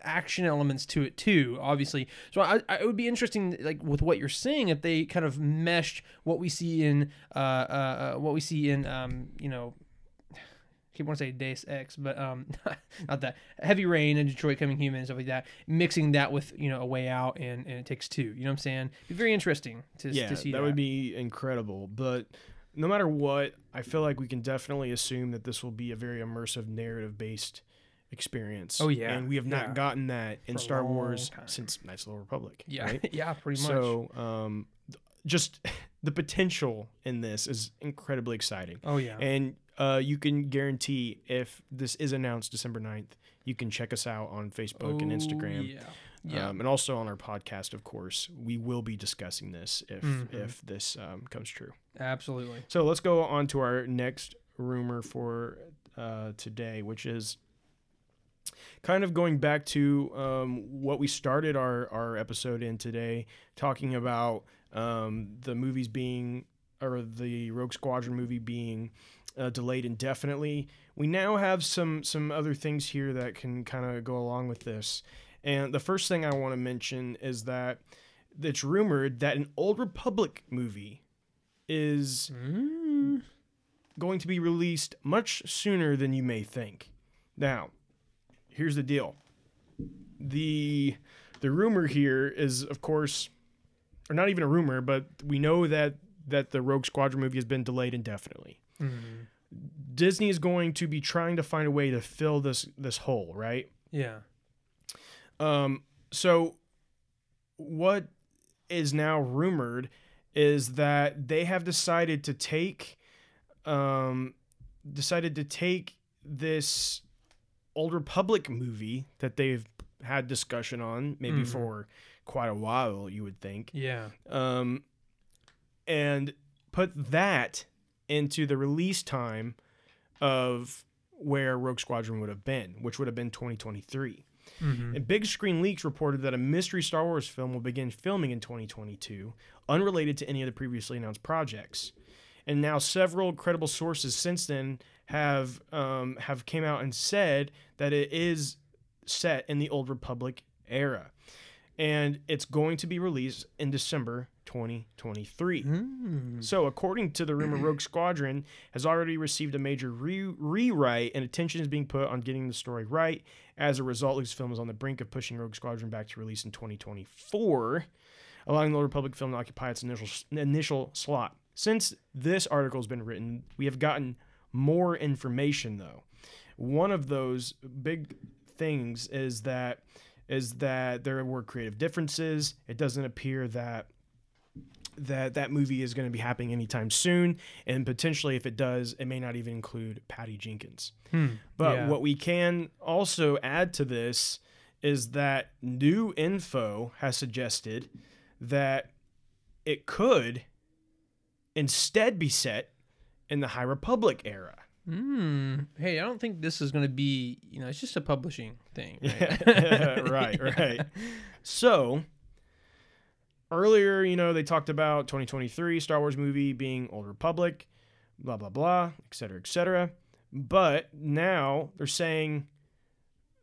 action elements to it too obviously so I, I it would be interesting like with what you're saying if they kind of meshed what we see in uh, uh uh, what we see in um you know I keep want to say Deus Ex, but um, not that Heavy Rain and Detroit Coming Human and stuff like that. Mixing that with you know a way out and, and it takes two. You know what I'm saying? Be very interesting to, Yeah, to see that, that. would be incredible. But no matter what, I feel like we can definitely assume that this will be a very immersive narrative-based experience. Oh, yeah. and we have not Yeah. gotten that in For Star Wars time. since Knights of the Old Republic. yeah, right? yeah, pretty much. So, um, th- just the potential in this is incredibly exciting. oh yeah. And uh, you can guarantee if this is announced December 9th, you can check us out on Facebook and Oh, Instagram. Yeah. Yeah. Um, and also on our podcast, of course, we will be discussing this if Mhm. if this um, comes true. Absolutely. So let's go on to our next rumor for uh, today, which is kind of going back to um, what we started our, our episode in today, talking about um, the movies being, or the Rogue Squadron movie being uh, delayed indefinitely. We now have some some other things here that can kind of go along with this. And the first thing I want to mention is that it's rumored that an Old Republic movie is going to be released much sooner than you may think. Now, here's the deal. The the rumor here is of course or not even a rumor, but we know that that the Rogue Squadron movie has been delayed indefinitely. Disney is going to be trying to find a way to fill this this hole, right? Yeah. Um, so what is now rumored is that they have decided to take um decided to take this old republic movie that they've had discussion on maybe Mhm. for quite a while you would think Yeah. um, and put that into the release time of where Rogue Squadron would have been, which would have been 2023. Mm-hmm. And Big Screen Leaks reported that a mystery Star Wars film will begin filming in 2022, unrelated to any of the previously announced projects. And now several credible sources since then have um, have came out and said that it is set in the Old Republic era, and it's going to be released in December 2023. Mm. So, according to the rumor, Rogue Squadron has already received a major re- rewrite, and attention is being put on getting the story right. As a result, Lucasfilm is on the brink of pushing Rogue Squadron back to release in 2024, allowing the Old Republic film to occupy its initial initial slot. Since this article has been written, we have gotten more information, though. One of those big things is that is that there were creative differences. It doesn't appear that that that movie is going to be happening anytime soon and potentially if it does it may not even include patty jenkins hmm. but yeah. what we can also add to this is that new info has suggested that it could instead be set in the high republic era Mm. Hey, I don't think this is going to be, you know, it's just a publishing thing. Right? Yeah, right, right. So earlier, you know, they talked about 2023 Star Wars movie being Old Republic, blah blah blah, et cetera, et cetera. But now they're saying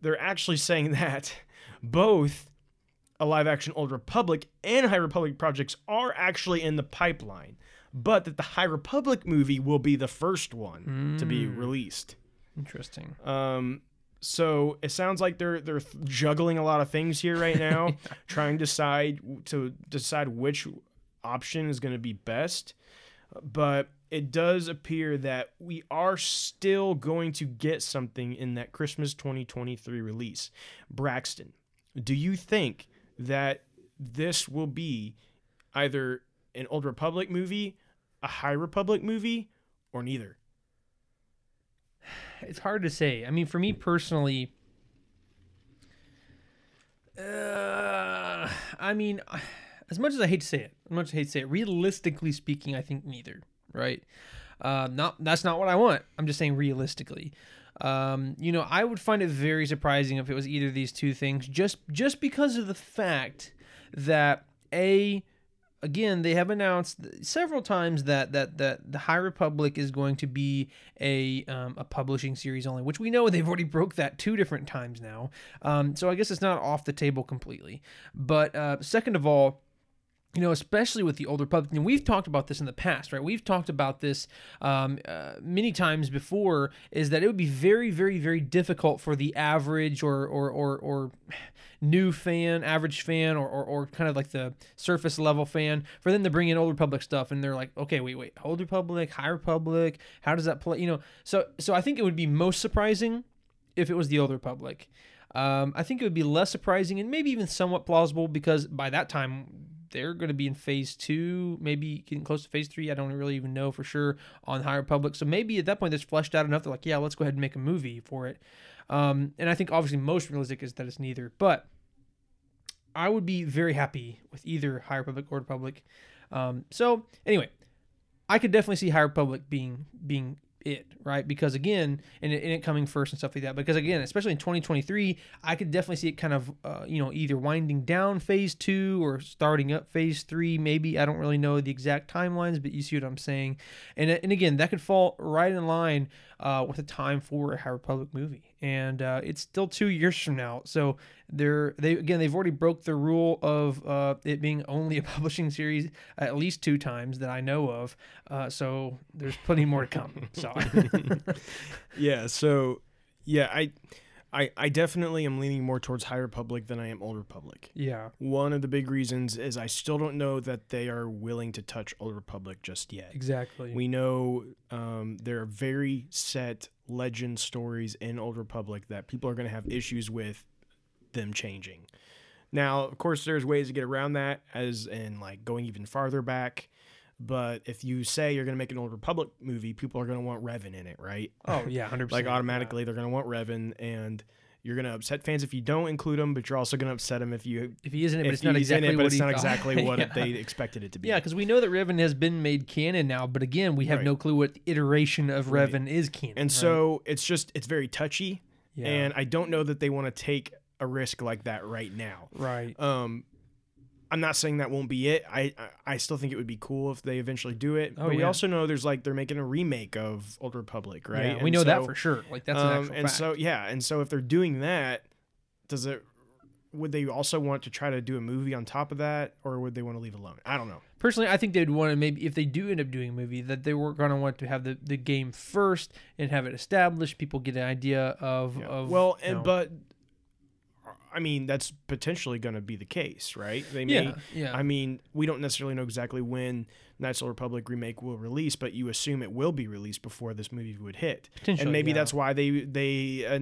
they're actually saying that both a live action Old Republic and High Republic projects are actually in the pipeline, but that the High Republic movie will be the first one to be released. Interesting. Um, so it sounds like they're they're juggling a lot of things here right now, trying to decide to decide which option is going to be best. But it does appear that we are still going to get something in that Christmas 2023 release. Braxton, do you think that this will be either an Old Republic movie, a High Republic movie, or neither? It's hard to say. I mean, for me personally, uh, I mean, as much as I hate to say it, as much as I hate to say it, realistically speaking, I think neither. Right? Uh, not that's not what I want. I'm just saying realistically. Um, you know, I would find it very surprising if it was either of these two things, just just because of the fact that a again they have announced several times that that that the High Republic is going to be a um, a publishing series only, which we know they've already broke that two different times now. Um, so I guess it's not off the table completely. But uh, second of all you know, especially with the Old Republic, and we've talked about this in the past, right? We've talked about this um, uh, many times before. Is that it would be very, very, very difficult for the average or or or, or new fan, average fan, or, or or kind of like the surface level fan for them to bring in Old Republic stuff, and they're like, okay, wait, wait, Old Republic, High Republic, how does that play? You know, so so I think it would be most surprising if it was the Old Republic. Um, I think it would be less surprising and maybe even somewhat plausible because by that time they're going to be in phase two, maybe getting close to phase three. I don't really even know for sure on High Republic. So maybe at that point that's fleshed out enough. They're like, yeah, let's go ahead and make a movie for it. Um, and I think obviously most realistic is that it's neither. But I would be very happy with either High Republic or Republic. Um, so anyway, I could definitely see High Republic being being it, right? Because again, and it, and it coming first and stuff like that. Because again, especially in 2023, I could definitely see it kind of, uh, you know, either winding down phase two or starting up phase three. Maybe I don't really know the exact timelines, but you see what I'm saying. And and again, that could fall right in line uh, with a time for a High Republic movie, and uh, it's still two years from now. So they're they again they've already broke the rule of uh, it being only a publishing series at least two times that I know of. Uh, so there's plenty more to come. So yeah so yeah i i i definitely am leaning more towards high republic than i am old republic yeah, one of the big reasons is i still don't know that they are willing to touch old republic just yet. Exactly. we know um, there are very set legend stories in old republic that people are going to have issues with them changing. Now of course there's ways to get around that as in like going even farther back but if you say you're going to make an old republic movie people are going to want revan in it right oh yeah, hundred percent. like automatically they're going to want Revan, and you're going to upset fans if you don't include him, but you're also going to upset them if you If he isn't, it, but it's not exactly in it, but what it's not exactly what yeah. they expected it to be. Yeah, because we know that Revan has been made canon now, but again, we have Right. no clue what iteration of Right. Revan is canon. and right? so it's just it's very touchy, yeah, and I don't know that they want to take a risk like that right now. right, Um, I'm not saying that won't be it. I I, still think it would be cool if they eventually do it. Oh, but we also know there's like they're making a remake of Old Republic, right? Yeah, we know that for sure. Like that's an um, actual and fact. so yeah, and so if they're doing that, does it? Would they also want to try to do a movie on top of that, or would they want to leave it alone? I don't know. Personally, I think they'd want to maybe if they do end up doing a movie that they were going to want to have the, the game first and have it established. People get an idea of Yeah. of well, you and know- but I mean that's potentially going to be the case, right? They may. yeah yeah I mean, we don't necessarily know exactly when Knights of the Republic remake will release, but you assume it will be released before this movie would hit, Potentially, and maybe yeah. that's why they they uh,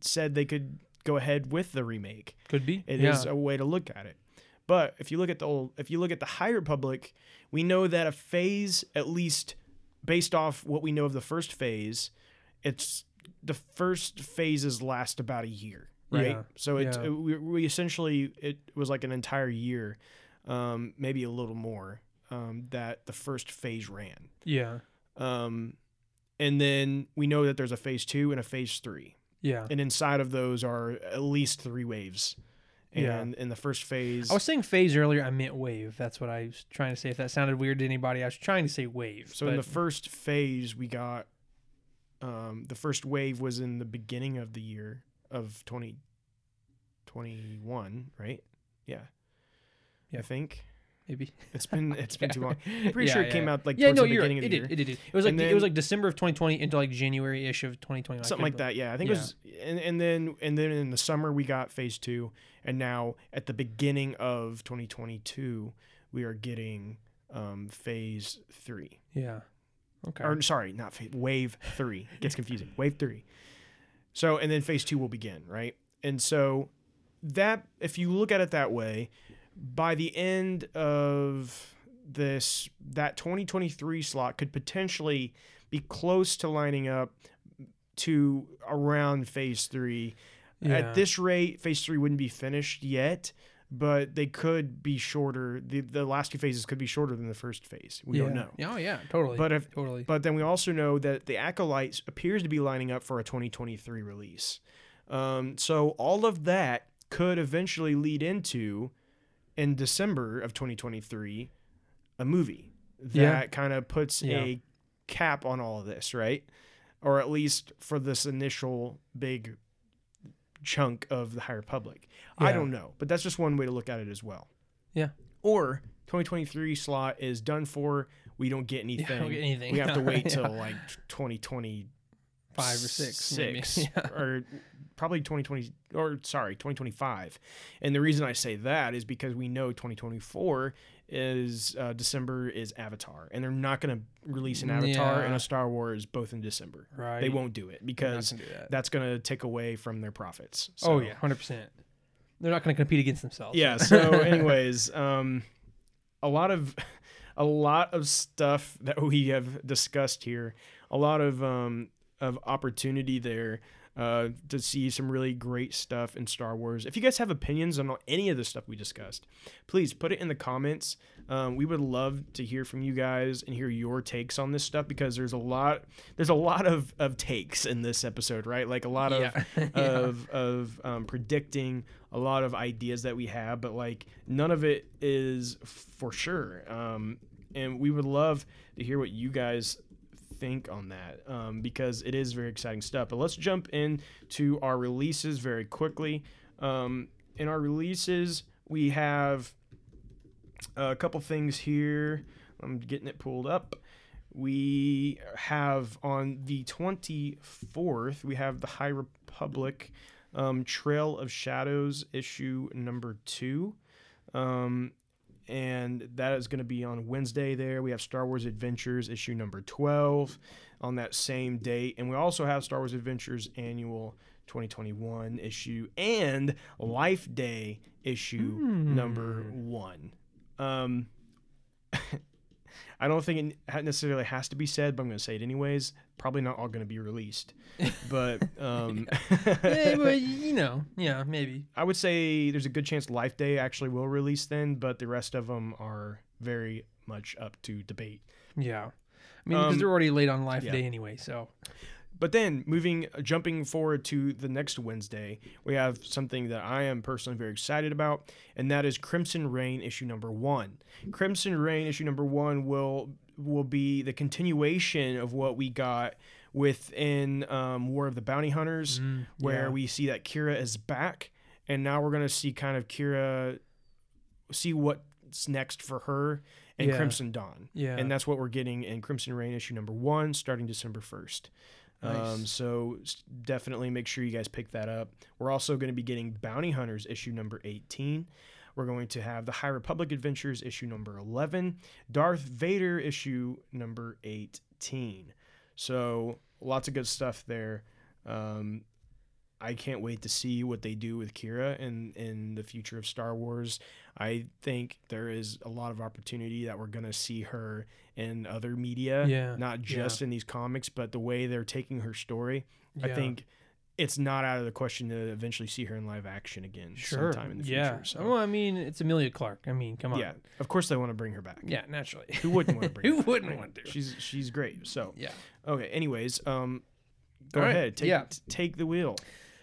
said they could go ahead with the remake. could be It is yeah. a way to look at it. But if you look at the old, if you look at the High Republic, we know that a phase, at least based off what we know of the first phase, it's the first phases last about a year, right? Yeah, So it, yeah. it- we, we essentially it was like an entire year, um, maybe a little more, um, that the first phase ran. yeah Um, and then we know that there's a phase two and a phase three yeah. and inside of those are at least three waves. Yeah. In the first phase, I was saying phase earlier. I meant wave. That's what I was trying to say. If that sounded weird to anybody, I was trying to say wave. so in the first phase, we got um, the first wave was in the beginning of the year of 2021, right? Yeah. Yeah. I think maybe it's been it's been too long. I'm pretty sure it came out like yeah, towards no, the you're beginning right. of It the did. It did. It was like And it was like December of 2020 into like January ish of 2020. I something like that. Yeah, I think yeah. it was, and, and then and then in the summer we got phase two, and now at the beginning of 2022 we are getting um, phase three. Yeah. Okay. Or sorry, not phase, wave three. It gets confusing. wave three. So and then phase two will begin, right? And so that if you look at it that way, by the end of this that 2023 slot could potentially be close to lining up to around phase three. Yeah. At this rate, phase three wouldn't be finished yet, but they could be shorter. The the last two phases could be shorter than the first phase. We don't know. Yeah, Oh yeah, totally. But if totally. but then we also know that the Acolytes appears to be lining up for a 2023 release. Um, so all of that could eventually lead into, in December of 2023, a movie that Yeah. kind of puts Yeah. a cap on all of this, right? Or at least for this initial big chunk of the High Republic. I don't know, but that's just one way to look at it as well. Yeah. Or 2023 slot is done for. We don't get Yeah, anything. don't get anything. We have to wait Yeah. till like 2020 Five or six, six, Yeah. or probably 2020 or sorry 2025 and the reason i say that is because we know 2024 is uh, december is avatar and they're not going to release an avatar and a star wars both in december Right. they won't do it because do that. that's going to take away from their profits oh yeah, hundred percent. They're not going to compete against themselves. yeah so anyways um a lot of a lot of stuff that we have discussed here a lot of um of opportunity there uh, to see some really great stuff in Star Wars. If you guys have opinions on any of the stuff we discussed, please put it in the comments. Um, we would love to hear from you guys and hear your takes on this stuff because there's a lot there's a lot of, of takes in this episode, right? Like a lot of Yeah. Yeah. of of um, predicting a lot of ideas that we have, but like none of it is for sure. Um, and we would love to hear what you guys think on that um, because it is very exciting stuff. But let's jump into our releases very quickly. Um, in our releases, we have a couple things here. I'm getting it pulled up. We have on the 24th, we have the High Republic um, Trail of Shadows issue number two. Um, and that is going to be on Wednesday there. We have Star Wars Adventures issue number 12 on that same date. And we also have Star Wars Adventures annual 2021 issue and Life Day issue number one. Um, I don't think it necessarily has to be said, but I'm going to say it anyways. Probably not all going to be released, but um, Eh, well, you know, yeah, maybe. I would say there's a good chance Life Day actually will release then, but the rest of them are very much up to debate. Yeah. I mean, because Um, they're already late on Life yeah. Day anyway, so. But then moving, jumping forward to the next Wednesday, we have something that I am personally very excited about, and that is Crimson Rain issue number one. Crimson Rain issue number one will will be the continuation of what we got within um, War of the Bounty Hunters, where yeah. we see that Qi'ra is back, and now we're gonna see kind of Qi'ra see what's next for her and Yeah. Crimson Dawn. Yeah. And that's what we're getting in Crimson Rain issue number one, starting December 1st. Um, so definitely make sure you guys pick that up. We're also going to be getting Bounty Hunters issue number 18. We're going to have the High Republic Adventures issue number 11, Darth Vader issue number 18. So lots of good stuff there. Um, I can't wait to see what they do with Qi'ra in in the future of Star Wars. I think there is a lot of opportunity that we're gonna see her in other media, Yeah, not just in these comics, but the way they're taking her story. I think it's not out of the question to eventually see her in live action again Sure. sometime in the yeah. future. So Well, I mean, it's Emilia Clarke. I mean, come on. yeah, of course they want to bring her back. Yeah, naturally. Who wouldn't want to bring? Who her back, wouldn't right? want to? She's she's great. So Yeah. okay. Anyways, um, go right, ahead. Take yeah. t- take the wheel.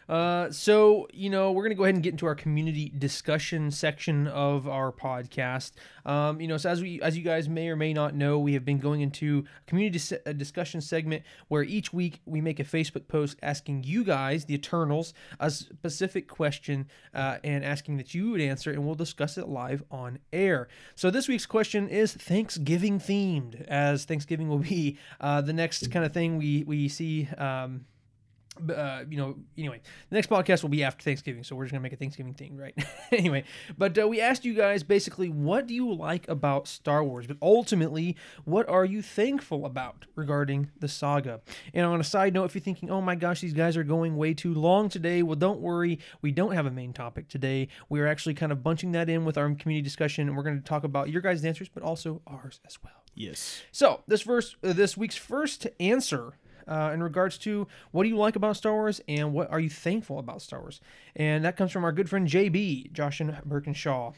Uh, so you know we're gonna go ahead and get into our community discussion section of our podcast. Um, you know, so as we as you guys may or may not know, we have been going into community dis- a discussion segment where each week we make a Facebook post asking you guys, the Eternals, a specific question uh, and asking that you would answer, and we'll discuss it live on air. So this week's question is Thanksgiving themed, as Thanksgiving will be uh, the next kind of thing we we see. Um, uh, you know, anyway, the next podcast will be after Thanksgiving, so we're just gonna make a Thanksgiving thing, right? anyway, but uh, we asked you guys basically, what do you like about Star Wars? But ultimately, what are you thankful about regarding the saga? And on a side note, if you're thinking, oh my gosh, these guys are going way too long today, well, don't worry, we don't have a main topic today. We are actually kind of bunching that in with our community discussion, and we're going to talk about your guys' answers, but also ours as well. Yes. So this first, uh, this week's first answer uh, in regards to what do you like about Star Wars and what are you thankful about Star Wars, and that comes from our good friend JB Joshin Birkinshaw,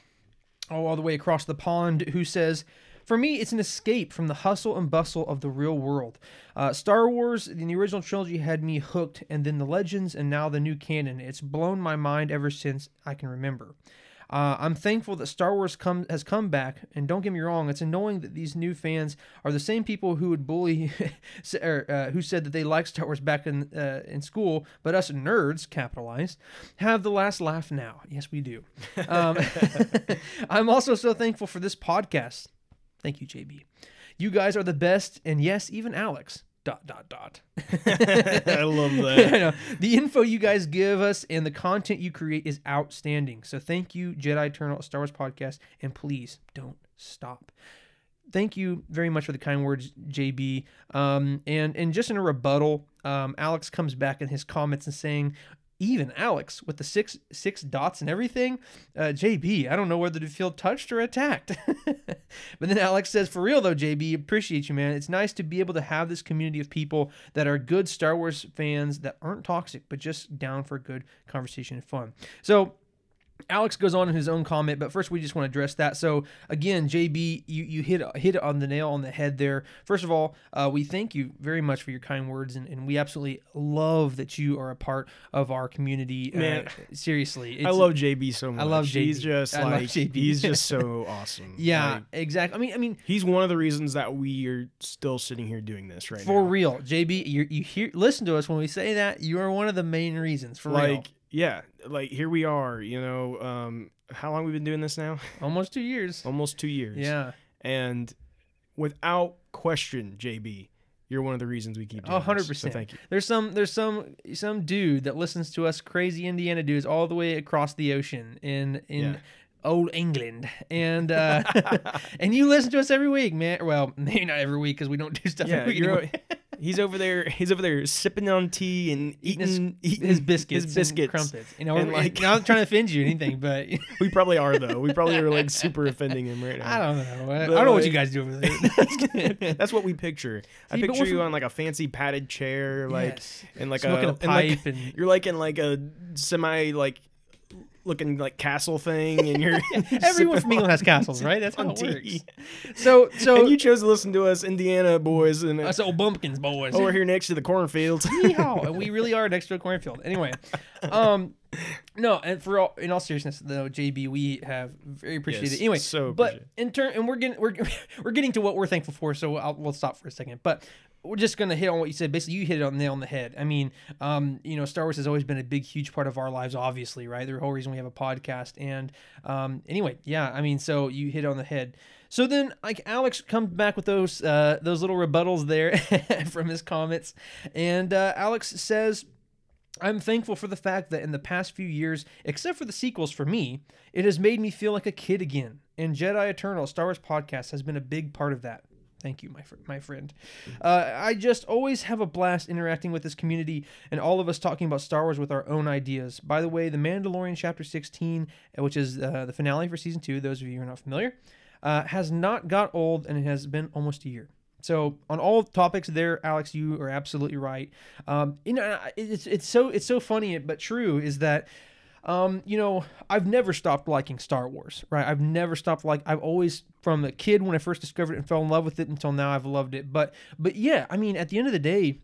oh, all the way across the pond, who says. For me, it's an escape from the hustle and bustle of the real world. Uh, Star Wars, the original trilogy, had me hooked, and then the Legends, and now the new canon. It's blown my mind ever since I can remember. Uh, I'm thankful that Star Wars come, has come back, and don't get me wrong, it's annoying that these new fans are the same people who would bully, or, uh, who said that they liked Star Wars back in uh, in school, but us nerds, capitalized, have the last laugh now. Yes, we do. Um, I'm also so thankful for this podcast. Thank you, JB. You guys are the best, and yes, even Alex. Dot dot dot. I love I that. know. The info you guys give us and the content you create is outstanding. So thank you, Jedi Eternal Star Wars Podcast, and please don't stop. Thank you very much for the kind words, JB. Um, and and just in a rebuttal, um, Alex comes back in his comments and saying, even Alex with the six six dots and everything. Uh, JB, I don't know whether to feel touched or attacked. but then Alex says, "For real though, JB, appreciate you, man. It's nice to be able to have this community of people that are good Star Wars fans that aren't toxic, but just down for good conversation and fun." So. Alex goes on in his own comment, but first we just want to address that. So again, JB, you you hit hit on the nail on the head there. First of all, uh, we thank you very much for your kind words, and, and we absolutely love that you are a part of our community. Uh, Man, seriously, I love JB so much. I love JB. He's just I like JB. he's just so awesome. Yeah, Like, exactly. I mean, I mean, he's one of the reasons that we are still sitting here doing this right for now. real, JB, you you hear listen to us when we say that. You are one of the main reasons for real. Yeah, like here we are. You know, um, how long we've been doing this now? Almost two years. Almost two years. Yeah. and without question, JB, you're one of the reasons we keep doing A hundred this. So thank you. There's some there's some some dude that listens to us crazy Indiana dudes all the way across the ocean in in Yeah. Old England, and uh, and you listen to us every week, man. Well, maybe not every week because we don't do stuff Yeah, every week. you're, he's over there. He's over there sipping on tea and Eating eating, his, eating his biscuits, His biscuits. and crumpets. You know, And, like- not trying to offend you or anything, but We probably are though. We probably are like super offending him right now. I don't know. I, I don't know what you guys do over there. That's what we picture. I See, but picture you on like a fancy padded chair, like Yes. in like Smoking a, a in, like- pipe and- you're like in like a semi like looking like castle thing, and you're Everyone from England has castles, right? That's how on it tea. works. So so and you chose to listen to us, Indiana boys, and us old bumpkins boys. over here next to the cornfields. Yeehaw. And we really are next to a cornfield. Anyway, um, no, and for all in all seriousness though, JB, we have very appreciated Yes, it. Anyway, so but in turn, and we're getting we're we're getting to what we're thankful for. So I'll, we'll stop for a second, but. We're just gonna hit on what you said. Basically, you hit it on the nail on the head. I mean, um, you know, Star Wars has always been a big, huge part of our lives. Obviously, right? The whole reason we have a podcast. And um, anyway, yeah. I mean, so you hit it on the head. So then, like Alex comes back with those uh, those little rebuttals there from his comments, and uh, Alex says, "I'm thankful for the fact that in the past few years, except for the sequels for me, it has made me feel like a kid again. And Jedi Eternal Star Wars podcast has been a big part of that." Thank you, my fr- my friend. Uh, I just always have a blast interacting with this community and all of us talking about Star Wars with our own ideas. By the way, The Mandalorian Chapter 16, uh, which is uh, the finale for season two, those of you who are not familiar, uh, has not got old and it has been almost a year. So on all topics there, Alex, you are absolutely right. Um, you know, it's it's so it's so funny but true is that um, you know, I've never stopped liking Star Wars, right? I've never stopped like I've always from a kid when I first discovered it and fell in love with it until now I've loved it. But but yeah, I mean at the end of the day,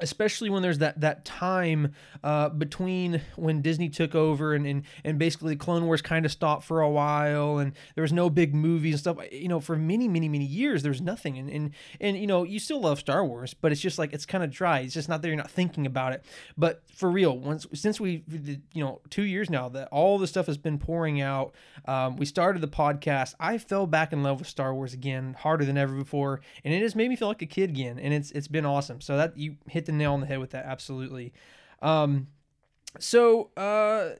especially when there's that that time uh, between when Disney took over and, and and basically Clone Wars kind of stopped for a while and there was no big movies and stuff you know for many many many years there's nothing. And and and you know you still love Star Wars but it's just like it's kind of dry. It's just not there you're not thinking about it. But for real once since we you know two years now that all the stuff has been pouring out um, we started the podcast I fell back in love with Star Wars again harder than ever before. And it has made me feel like a kid again and it's it's been awesome. So that you hit the nail on the head with that absolutely um so uh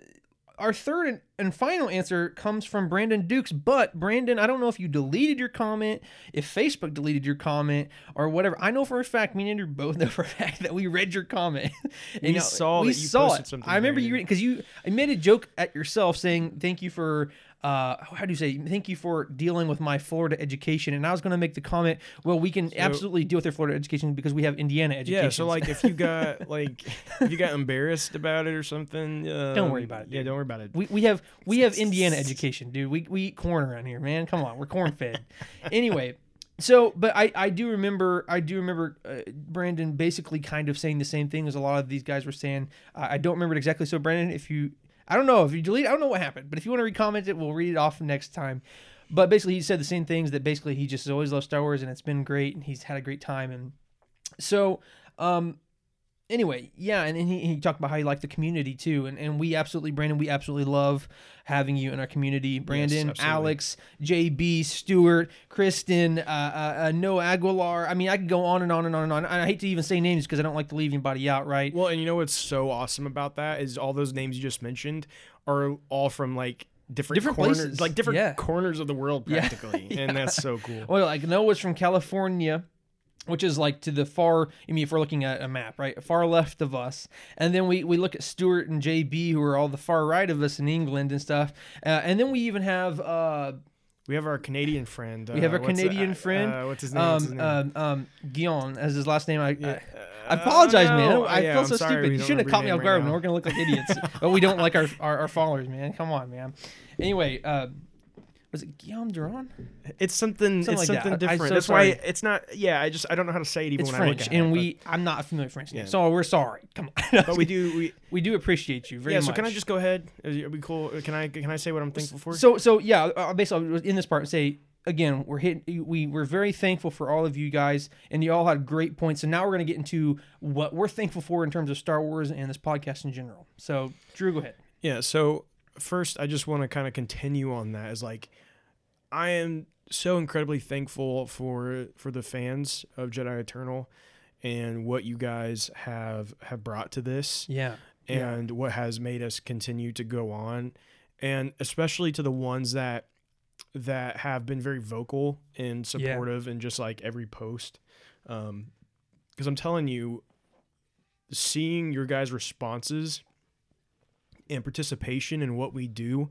our third and, and final answer comes from Brandon Dukes, but Brandon, I don't know if you deleted your comment, if Facebook deleted your comment, or whatever. I know for a fact, me and Andrew both know for a fact that we read your comment. We saw that you posted something I remember you because you I made a joke at yourself saying thank you for uh how do you say thank you for dealing with my Florida education, and I was going to make the comment, well, we can absolutely deal with your Florida education because we have Indiana education. Yeah, so like if you got like if you got embarrassed about it or something, um, worry about it, Yeah, don't worry about it. We, we have we have Indiana education, dude. We we eat corn around here, man. Come on, we're corn fed. anyway, so but I I do remember I do remember uh, Brandon basically kind of saying the same thing as a lot of these guys were saying. Uh, I don't remember it exactly. So Brandon, if you I don't know if you delete, I don't know what happened, but if you want to recomment it, we'll read it off next time. But basically, he said the same things that basically he just has always loved Star Wars and it's been great and he's had a great time and so um anyway, yeah, and, and he, he talked about how he liked the community too, and, and we absolutely, Brandon, we absolutely love having you in our community. Brandon, absolutely. Alex, JB, Stewart, Kristen, uh, uh, uh, Noah Aguilar. I mean, I could go on and on and on and on. I hate to even say names because I don't like to leave anybody out, right? Well, and you know what's so awesome about that is all those names you just mentioned are all from like different, Different corners, places. like different Yeah. corners of the world Yeah. practically, and that's so cool. Well, like Noah's from California. Which is like to the far. I mean, if we're looking at a map, right, far left of us, and then we we look at Stuart and JB, who are all the far right of us in England and stuff, uh, and then we even have. Uh, We have our Canadian friend. we have uh, our what's the- Canadian uh, friend. Uh, what's his name? What's his Um, name? um, um, Guillaume as his last name. I, Yeah, I, I apologize, uh, man. no, I yeah, feel I'm so sorry, stupid. You shouldn't have caught me off guard. right now. we're gonna look like idiots, but we don't like our, our, our followers, man. Come on, man. Anyway, uh, was it Guillaume Durand? It's something. Something it's like that. something I- different. so That's sorry. why it's not. Yeah, I just I don't know how to say it even It's when I look French, at it. and but- we I'm not familiar with French Yeah. so we're sorry. Come on, But we do. We we do appreciate you very yeah. much. So can I just go ahead? Are we cool? Can I can I say what I'm thankful for? So so yeah, uh, basically in this part say again we're hitting we we're very thankful for all of you guys and you all had great points and now we're gonna get into what we're thankful for in terms of Star Wars and this podcast in general. So Drew, go ahead. Yeah, so first I just want to kind of continue on that as like I am so incredibly thankful for for the fans of Jedi Eternal and what you guys have have brought to this Yeah. Yeah. and what has made us continue to go on and especially to the ones that that have been very vocal and supportive and just like every post um because i'm telling you seeing your guys responses and participation in what we do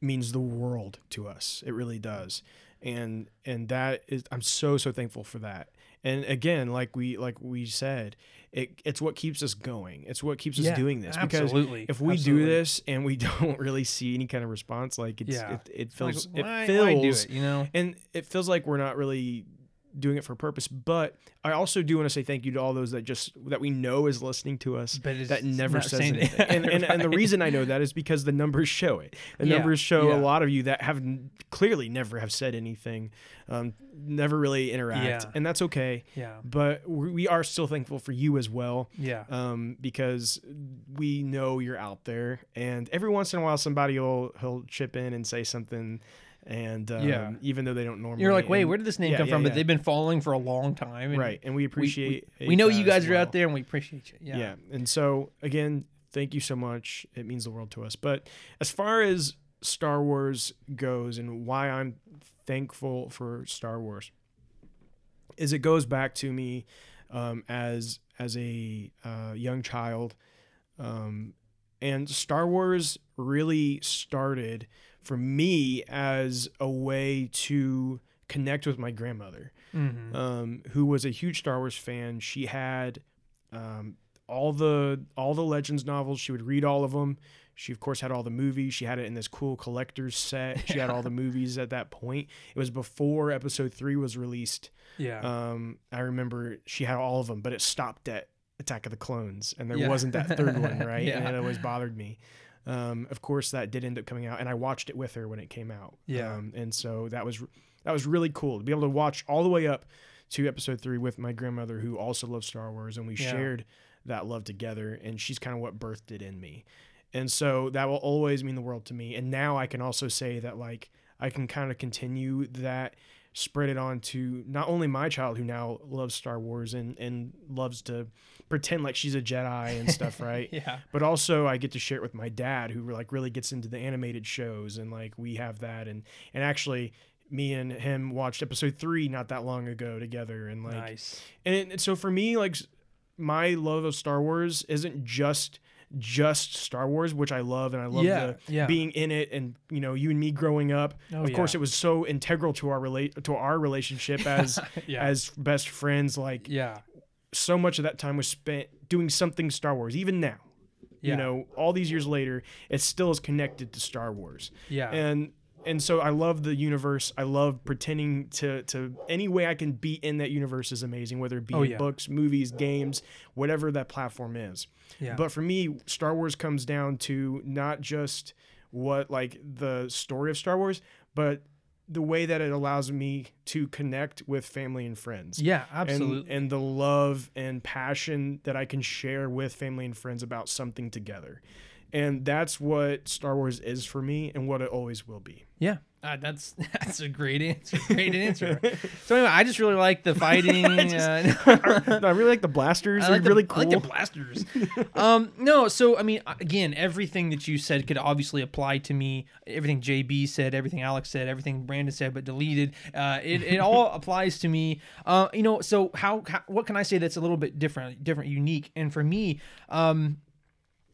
means the world to us it really does and and that is i'm so so thankful for that and again like we like we said it, it's what keeps us going it's what keeps Yeah, us doing this because absolutely. if we Absolutely. do this and we don't really see any kind of response like it's Yeah. it, it like, feels why- it feels it, you know? and it feels like we're not really doing it for a purpose but i also do want to say thank you to all those that just that we know is listening to us But that never says anything and, and, and the reason i know that is because the numbers show it the Yeah, numbers show yeah. a lot of you that have clearly never have said anything um, never really interact Yeah. and that's okay Yeah. but we we are still thankful for you as well Yeah. um, because we know you're out there, and every once in a while somebody will he'll chip in and say something, and um, Yeah. even though they don't normally, You're like, wait, and- where did this name yeah, come yeah, from? But they've been following for a long time. And right, and we we- appreciate. We, we know you as guys are out there and we appreciate you. Yeah. Yeah. and so again, thank you so much. It means the world to us. But as far as Star Wars goes, and why I'm thankful for Star Wars, is it goes back to me um, as as a uh, young child, um, and Star Wars really started for me as a way to connect with my grandmother Mhm. um, who was a huge Star Wars fan. She had um, all the all the Legends novels. She would read all of them. She of course had all the movies. She had it in this cool collector's set. She had all the movies at that point. It was before Episode Three was released. Yeah. Um, I remember she had all of them, but it stopped at Attack of the Clones, and there Yeah. wasn't that third one, right? Yeah. And it always bothered me. Um, of course, that did end up coming out, and I watched it with her when it came out. Yeah. Um, and so that was that was really cool to be able to watch all the way up to Episode Three with my grandmother, who also loves Star Wars, and we Yeah. shared that love together. And she's kind of what birthed it in me. And so that will always mean the world to me. And now I can also say that like I can kind of continue that spread it on to not only my child who now loves Star Wars and and loves to pretend like she's a Jedi and stuff, right? yeah. But also I get to share it with my dad who like really gets into the animated shows and like we have that and and actually me and him watched episode 3 not that long ago together and like nice. and, and so for me like my love of Star Wars isn't just just Star Wars which I love and I love Yeah, the yeah. being in it and you know you and me growing up Oh, of course it was so integral to our relate to our relationship as Yeah. as best friends like Yeah. So much of that time was spent doing something Star Wars even now Yeah. you know all these years later it still is connected to Star Wars Yeah. and and so I love the universe. I love pretending to to any way I can be in that universe is amazing, whether it be Oh, yeah. books, movies, games, whatever that platform is. Yeah. But for me, Star Wars comes down to not just what like the story of Star Wars, but the way that it allows me to connect with family and friends. yeah. And- Absolutely. And, the love and passion that I can share with family and friends about something together. And that's what Star Wars is for me and what it always will be. Yeah, Uh, that's that's a great answer. Great answer. so anyway, I just really like the fighting. uh, no, I really like the blasters. I like the, really I cool. like the blasters. um, no, so I mean, again, everything that you said could obviously apply to me. Everything JB said, everything Alex said, everything Brandon said, but deleted. Uh, it, it all applies to me. Uh, you know, so how, how what can I say that's a little bit different, different, unique? And for me, um,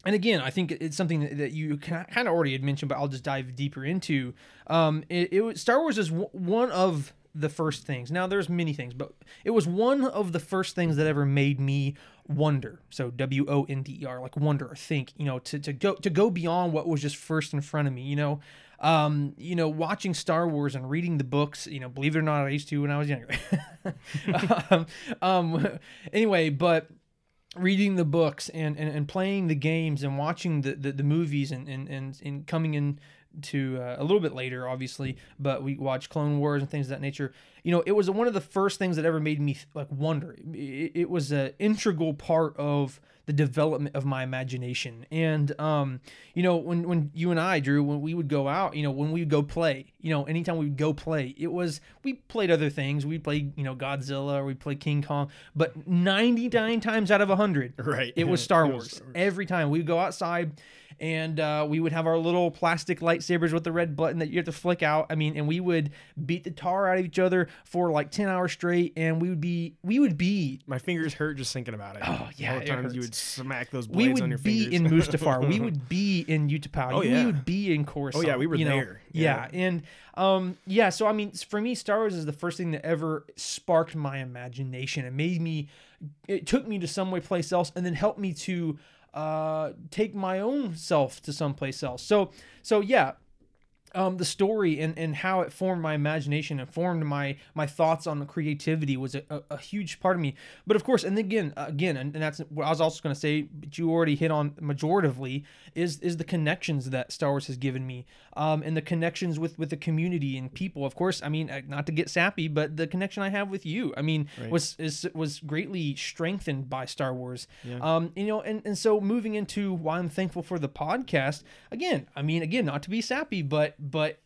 and again, I think it's something that- you kind of already had mentioned, but I'll just dive deeper into. Um, it, it was Star Wars is w- one of the first things. Now, there's many things, but it was one of the first things that ever made me wonder. So W O N D E R, like wonder or think. You know, to, to go to go beyond what was just first in front of me. You know, um, you know, watching Star Wars and reading the books. You know, believe it or not, I used to when I was younger. um, um, anyway, but reading the books and, and, and playing the games and watching the, the, the movies and, and, and, and coming in to uh, a little bit later obviously but we watched clone wars and things of that nature. You know it was one of the first things that ever made me like wonder. It, it was an integral part of the development of my imagination. And um you know when when you and i drew when we would go out you know when we would go play you know anytime we would go play it was we played other things. We played you know godzilla or we played king kong but 99 times out of 100 Right. it was star It was wars. Star Wars. every time we would go outside and uh, we would have our little plastic lightsabers with the red button that you have to flick out i mean and we would beat the tar out of each other for like 10 hours straight and we would be we would be My fingers hurt just thinking about it. Oh, yeah, All the you would smack those we blades on your would be fingers. in Mustafar. we would be in Utapau. Oh, yeah. we would be in Coruscant. Oh, yeah, we were you know? there. Yeah. Yeah. and um, yeah. So I mean, for me, Star Wars is the first thing that ever sparked my imagination. It made me. It took me to some way place else, and then helped me to uh, take my own self to someplace else. So so yeah, um, the story and, and how it formed my imagination and formed my my thoughts on creativity was a, a, a huge part of me. But of course, and again, again, and, and that's what I was also going to say. But you already hit on majoritively is is the connections that Star Wars has given me, um, and the connections with with the community and people. Of course, I mean, uh, not to get sappy, but the connection I have with you, I mean, was is was greatly strengthened by Star Wars. Um, you know, and and so moving into why I'm thankful for the podcast. Again, I mean, again, not to be sappy, but but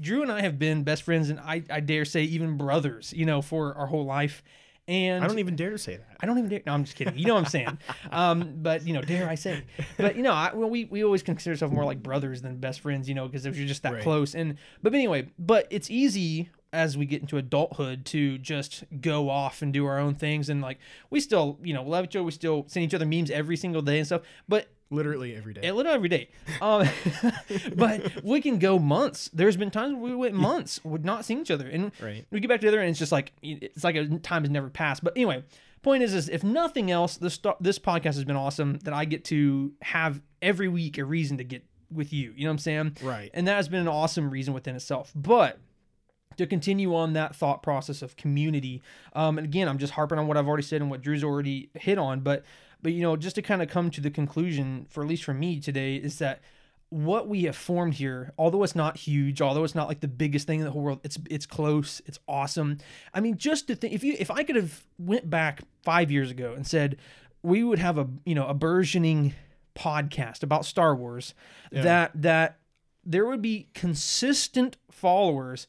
Drew and I have been best friends, and I I dare say even brothers. You know, for our whole life. And I don't even dare to say that. I don't even dare. No, I'm just kidding. You know what I'm saying. Um, but you know, dare I say? But you know, I, well, we we always consider ourselves more like brothers than best friends. You know, because you're just that Right. close. And but anyway, but it's easy as we get into adulthood to just go off and do our own things. And like we still, you know, love each other. We still send each other memes every single day and stuff. But Literally every day. little every day. Um, but we can go months. There's been times where we went months with not seeing each other, and Right. we get back together, and it's just like it's like a time has never passed. But anyway, point is, is if nothing else, this this podcast has been awesome. That I get to have every week a reason to get with you. You know what I'm saying? Right. And that has been an awesome reason within itself. But to continue on that thought process of community. Um, and again, I'm just harping on what I've already said and what Drew's already hit on, but but you know, just to kind of come to the conclusion, for at least for me today, is that what we have formed here, although it's not huge, although it's not like the biggest thing in the whole world, it's it's close, it's awesome. I mean, just to think, if you if I could have went back five years ago and said we would have a you know a burgeoning podcast about Star Wars, that that there would be consistent followers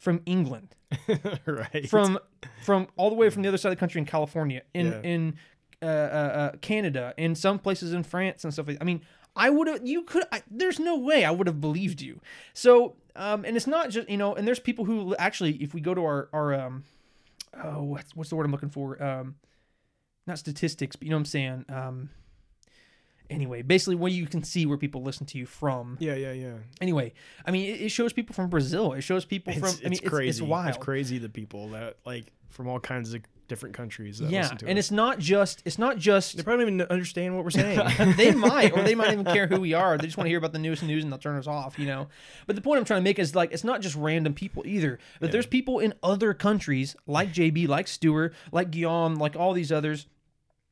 from England, right. from from all the way from the other side of the country in California, in Yeah. in uh, uh, uh, Canada, in some places in France and stuff. Like I mean, I would have. You could. I, there's no way I would have believed you. So, um, and it's not just you know, and there's people who actually, if we go to our our um, oh, what's what's the word I'm looking for? Um, not statistics, but you know what I'm saying. Um, anyway, basically, where you can see where people listen to you from. yeah, yeah, yeah. Anyway, I mean, it, it shows people from Brazil. It shows people It's, from. it's I mean, it's, crazy. it's wild. It's crazy the people that like from all kinds of different countries that yeah, listen to and us. it's not just. It's not just. they probably don't even understand what we're saying. they might, or they might even care who we are. They just want to hear about the newest news and they'll turn us off, you know. But the point I'm trying to make is like it's not just random people either. But there's people in other countries like JB, like Stewart, like Guillaume, like all these others.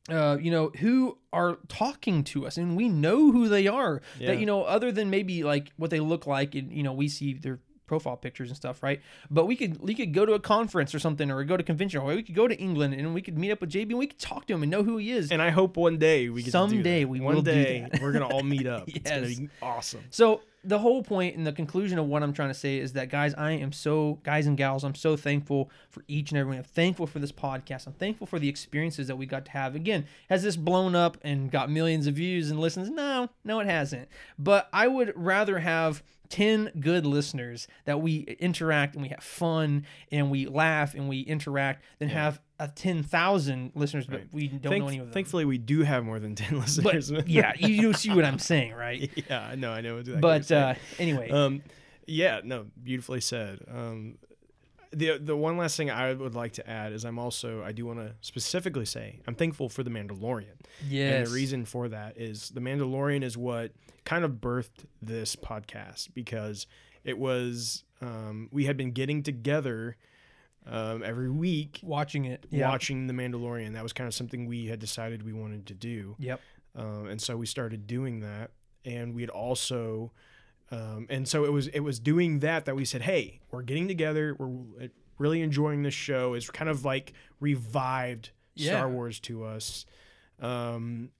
Uh, you know, who are talking to us, and we know who they are. Yeah. That you know, other than maybe like what they look like, and you know, we see their profile pictures and stuff, right? But we could we could go to a conference or something, or go to a convention, or we could go to England and we could meet up with JB and we could talk to him and know who he is. And I hope one day we get to do Someday we one will do day that. we're gonna all meet up. It's Yes. gonna be awesome. So the whole point and the conclusion of what I'm trying to say is that guys, I am so guys and gals, I'm so thankful for each and every one. I'm thankful for this podcast. I'm thankful for the experiences that we got to have. Again, has this blown up and got millions of views and listens? No, no, it hasn't. But I would rather have 10 good listeners that we interact and we have fun and we laugh and we interact than have a 10,000 listeners, but we don't know any of them. Thankfully, we do have more than ten listeners. but yeah, you, see what I'm saying, right? yeah, I know, I know. exactly what But uh, anyway, um, yeah, no, beautifully said. Um, the the one last thing I would like to add is I'm also I do want to specifically say I'm thankful for the Mandalorian. And the reason for that is the Mandalorian is what kind of birthed this podcast because it was um, we had been getting together um, every week watching it. Yeah. watching the Mandalorian. That was kind of something we had decided we wanted to do. Yep. Um, and so we started doing that, and we had also, um, and so it was it was doing that that we said, hey, we're getting together, we're really enjoying this show. It's kind of like revived Yeah. Star Wars to us, um,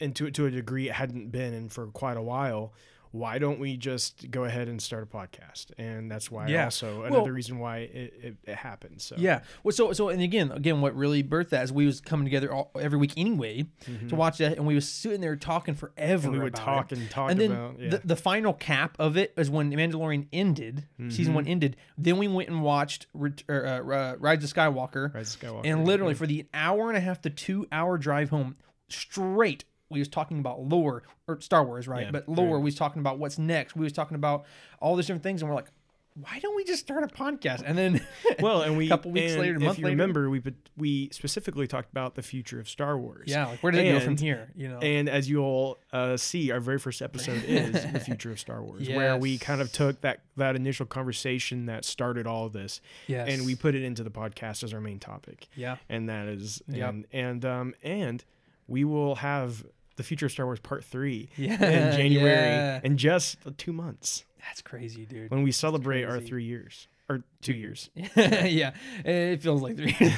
and to to a degree it hadn't been in for quite a while. Why don't we just go ahead and start a podcast? And that's why Yeah. also Well- another reason why it, it, it happened. So Yeah. Well, so so and again, again, what really birthed that is we was coming together all, every week anyway to watch that, and we was sitting there talking forever. Mm-hmm. And we would talk it. and talk and then about yeah. the, the final cap of it is when Mandalorian ended, season one ended. Then we went and watched or, uh, uh, Rise of Skywalker, Rise of Skywalker, and literally for the hour and a half to two hour drive home straight. We was talking about lore or Star Wars, right? Yeah, but lore, right. we was talking about what's next. We was talking about all these different things, and we're like, why don't we just start a podcast? And then, well, and we a couple weeks and later, a if month you later, remember, we we specifically talked about the future of Star Wars. yeah, like where did it go from here? You know, And as you all uh, see, our very first episode is the future of Star Wars, where we kind of took that that initial conversation that started all of this, yes, and we put it into the podcast as our main topic, yeah, and that is Yep. and and um and we will have the future of Star Wars Part Three yeah, in January yeah. in just two months That's crazy, dude. when we celebrate our three years or two years. yeah, it feels like three.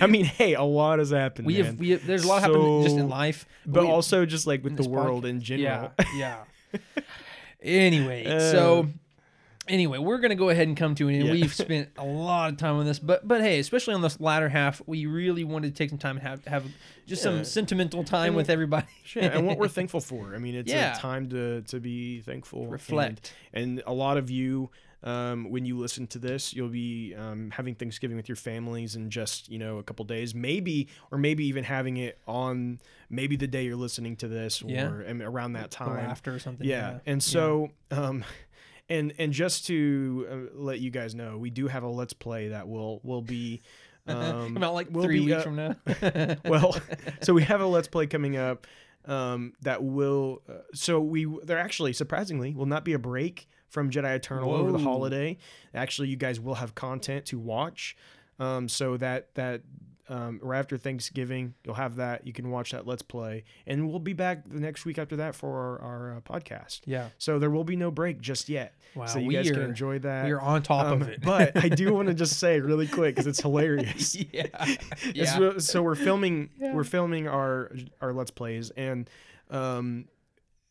I mean, hey, a lot has happened. we man. have, we have, there's a lot happening just in life, but we- also just like with the world podcast. in general. Yeah, yeah. anyway, so Uh, anyway, we're gonna go ahead and come to it, and Yeah. we've spent a lot of time on this, but but hey, especially on this latter half, we really wanted to take some time and have have just Yeah. some sentimental time And- with everybody. Sure, and what we're thankful for. I mean, it's Yeah. a time to to be thankful, and- Reflect. And, a lot of you, um, when you listen to this, you'll be um, having Thanksgiving with your families in just you know a couple days, maybe, or maybe even having it on maybe the day you're listening to this, or Yeah. around that time. after or something. yeah. and so um and and just to uh, let you guys know we do have a let's play that will will be um about like will three weeks from now. well so we have a let's play coming up um that will uh, so we there actually surprisingly will not be a break from jedi eternal over the holiday. Actually you guys will have content to watch. Um so that that um, right after Thanksgiving, you'll have that. You can watch that Let's Play, and we'll be back the next week after that for our, our uh, podcast. yeah, So there will be no break just yet. Wow, so you we guys can enjoy that. we are on top Um, of it. but I do want to just say really quick because it's hilarious. yeah, yeah. real- so we're filming Yeah. we're filming our our let's plays and um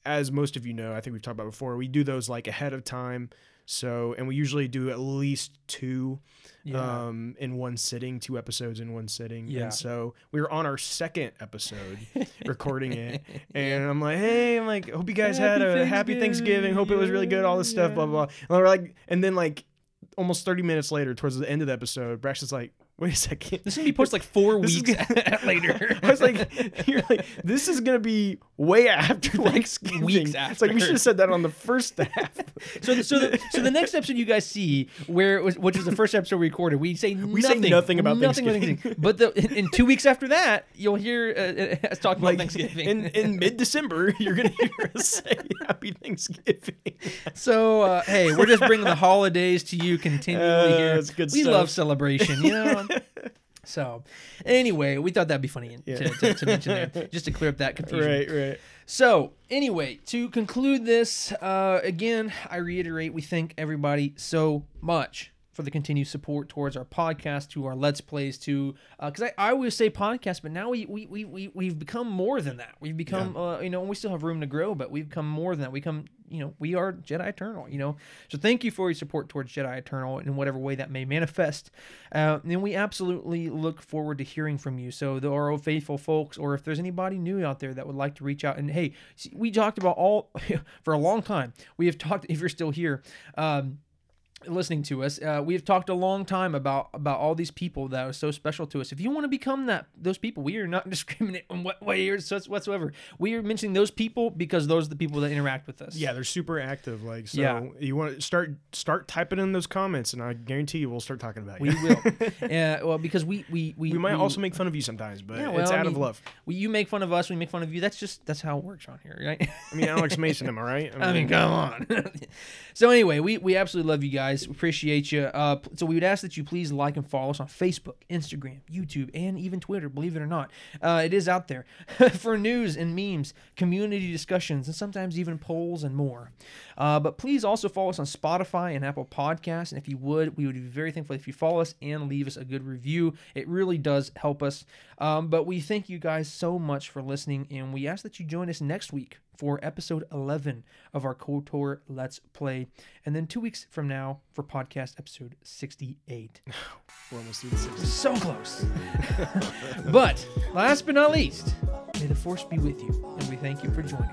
as most of you know, I think we've talked about before, we do those like ahead of time. So and we usually do at least two yeah. um in one sitting, two episodes in one sitting. Yeah. And so we were on our second episode recording it and I'm like, hey, I'm like, hope you guys had Happy a happy Thanksgiving. Hope it was really good, all this stuff, blah Yeah. blah. blah. And we're like and then like almost 30 minutes later, towards the end of the episode, Braxton's like, wait a second. This is gonna be posted like four This weeks gonna- later. I was like, you're like, this is gonna be way after Thanksgiving. weeks It's like we should have said that on the first half. So, the, so, the, so the next episode you guys see, where it was, which was the first episode we recorded, we say We say nothing, nothing about nothing Thanksgiving. But the, in, in two weeks after that, you'll hear uh, uh, us talking like about Thanksgiving. in in mid December, you're gonna hear us say Happy Thanksgiving. so, uh, hey, we're just bringing the holidays to you continually Uh, here. that's good we stuff. love celebration, you know. So, anyway, we thought that'd be funny Yeah. to, to, to mention there, just to clear up that confusion. right, right. So, anyway, to conclude this, uh, again, I reiterate, we thank everybody so much for the continued support towards our podcast, to our Let's Plays, to because I, I always say podcast, but now we we, we, we we've become more than that. We've become uh, you know we still have room to grow, but we've become more than that. We come you know we are Jedi Eternal. You know, so thank you for your support towards Jedi Eternal in whatever way that may manifest. Uh, and we absolutely look forward to hearing from you. So the our faithful folks, or if there's anybody new out there that would like to reach out, and hey, see, we talked about all for a long time. We have talked. If you're still here. Um, listening to us uh, we have talked a long time about about all these people that are so special to us if you want to become that those people we are not discriminating in what way or whatsoever we are mentioning those people because those are the people that interact with us Yeah, they're super active. Like, so Yeah. you want to start start typing in those comments, and I guarantee you we'll start talking about you. we will uh, well because we we we, we might also make fun of you sometimes, but Yeah, it's well, I out of love. we, you make fun of us we make fun of you that's just that's how it works on here right I mean, Alex Mason, am I right? I mean, come on. so anyway, we, we absolutely love you guys. We appreciate you. Uh, so we would ask that you please like and follow us on Facebook, Instagram, YouTube, and even Twitter. Believe it or not, uh, it is out there for news and memes, community discussions, and sometimes even polls and more. Uh, but please also follow us on Spotify and Apple Podcasts. And if you would, we would be very thankful if you follow us and leave us a good review. It really does help us. Um, but we thank you guys so much for listening, and we ask that you join us next week for episode 11 of our KOTOR Let's Play, and then two weeks from now for podcast episode 68. We're almost through the six. So close. but last but not least, may the force be with you, and we thank you for joining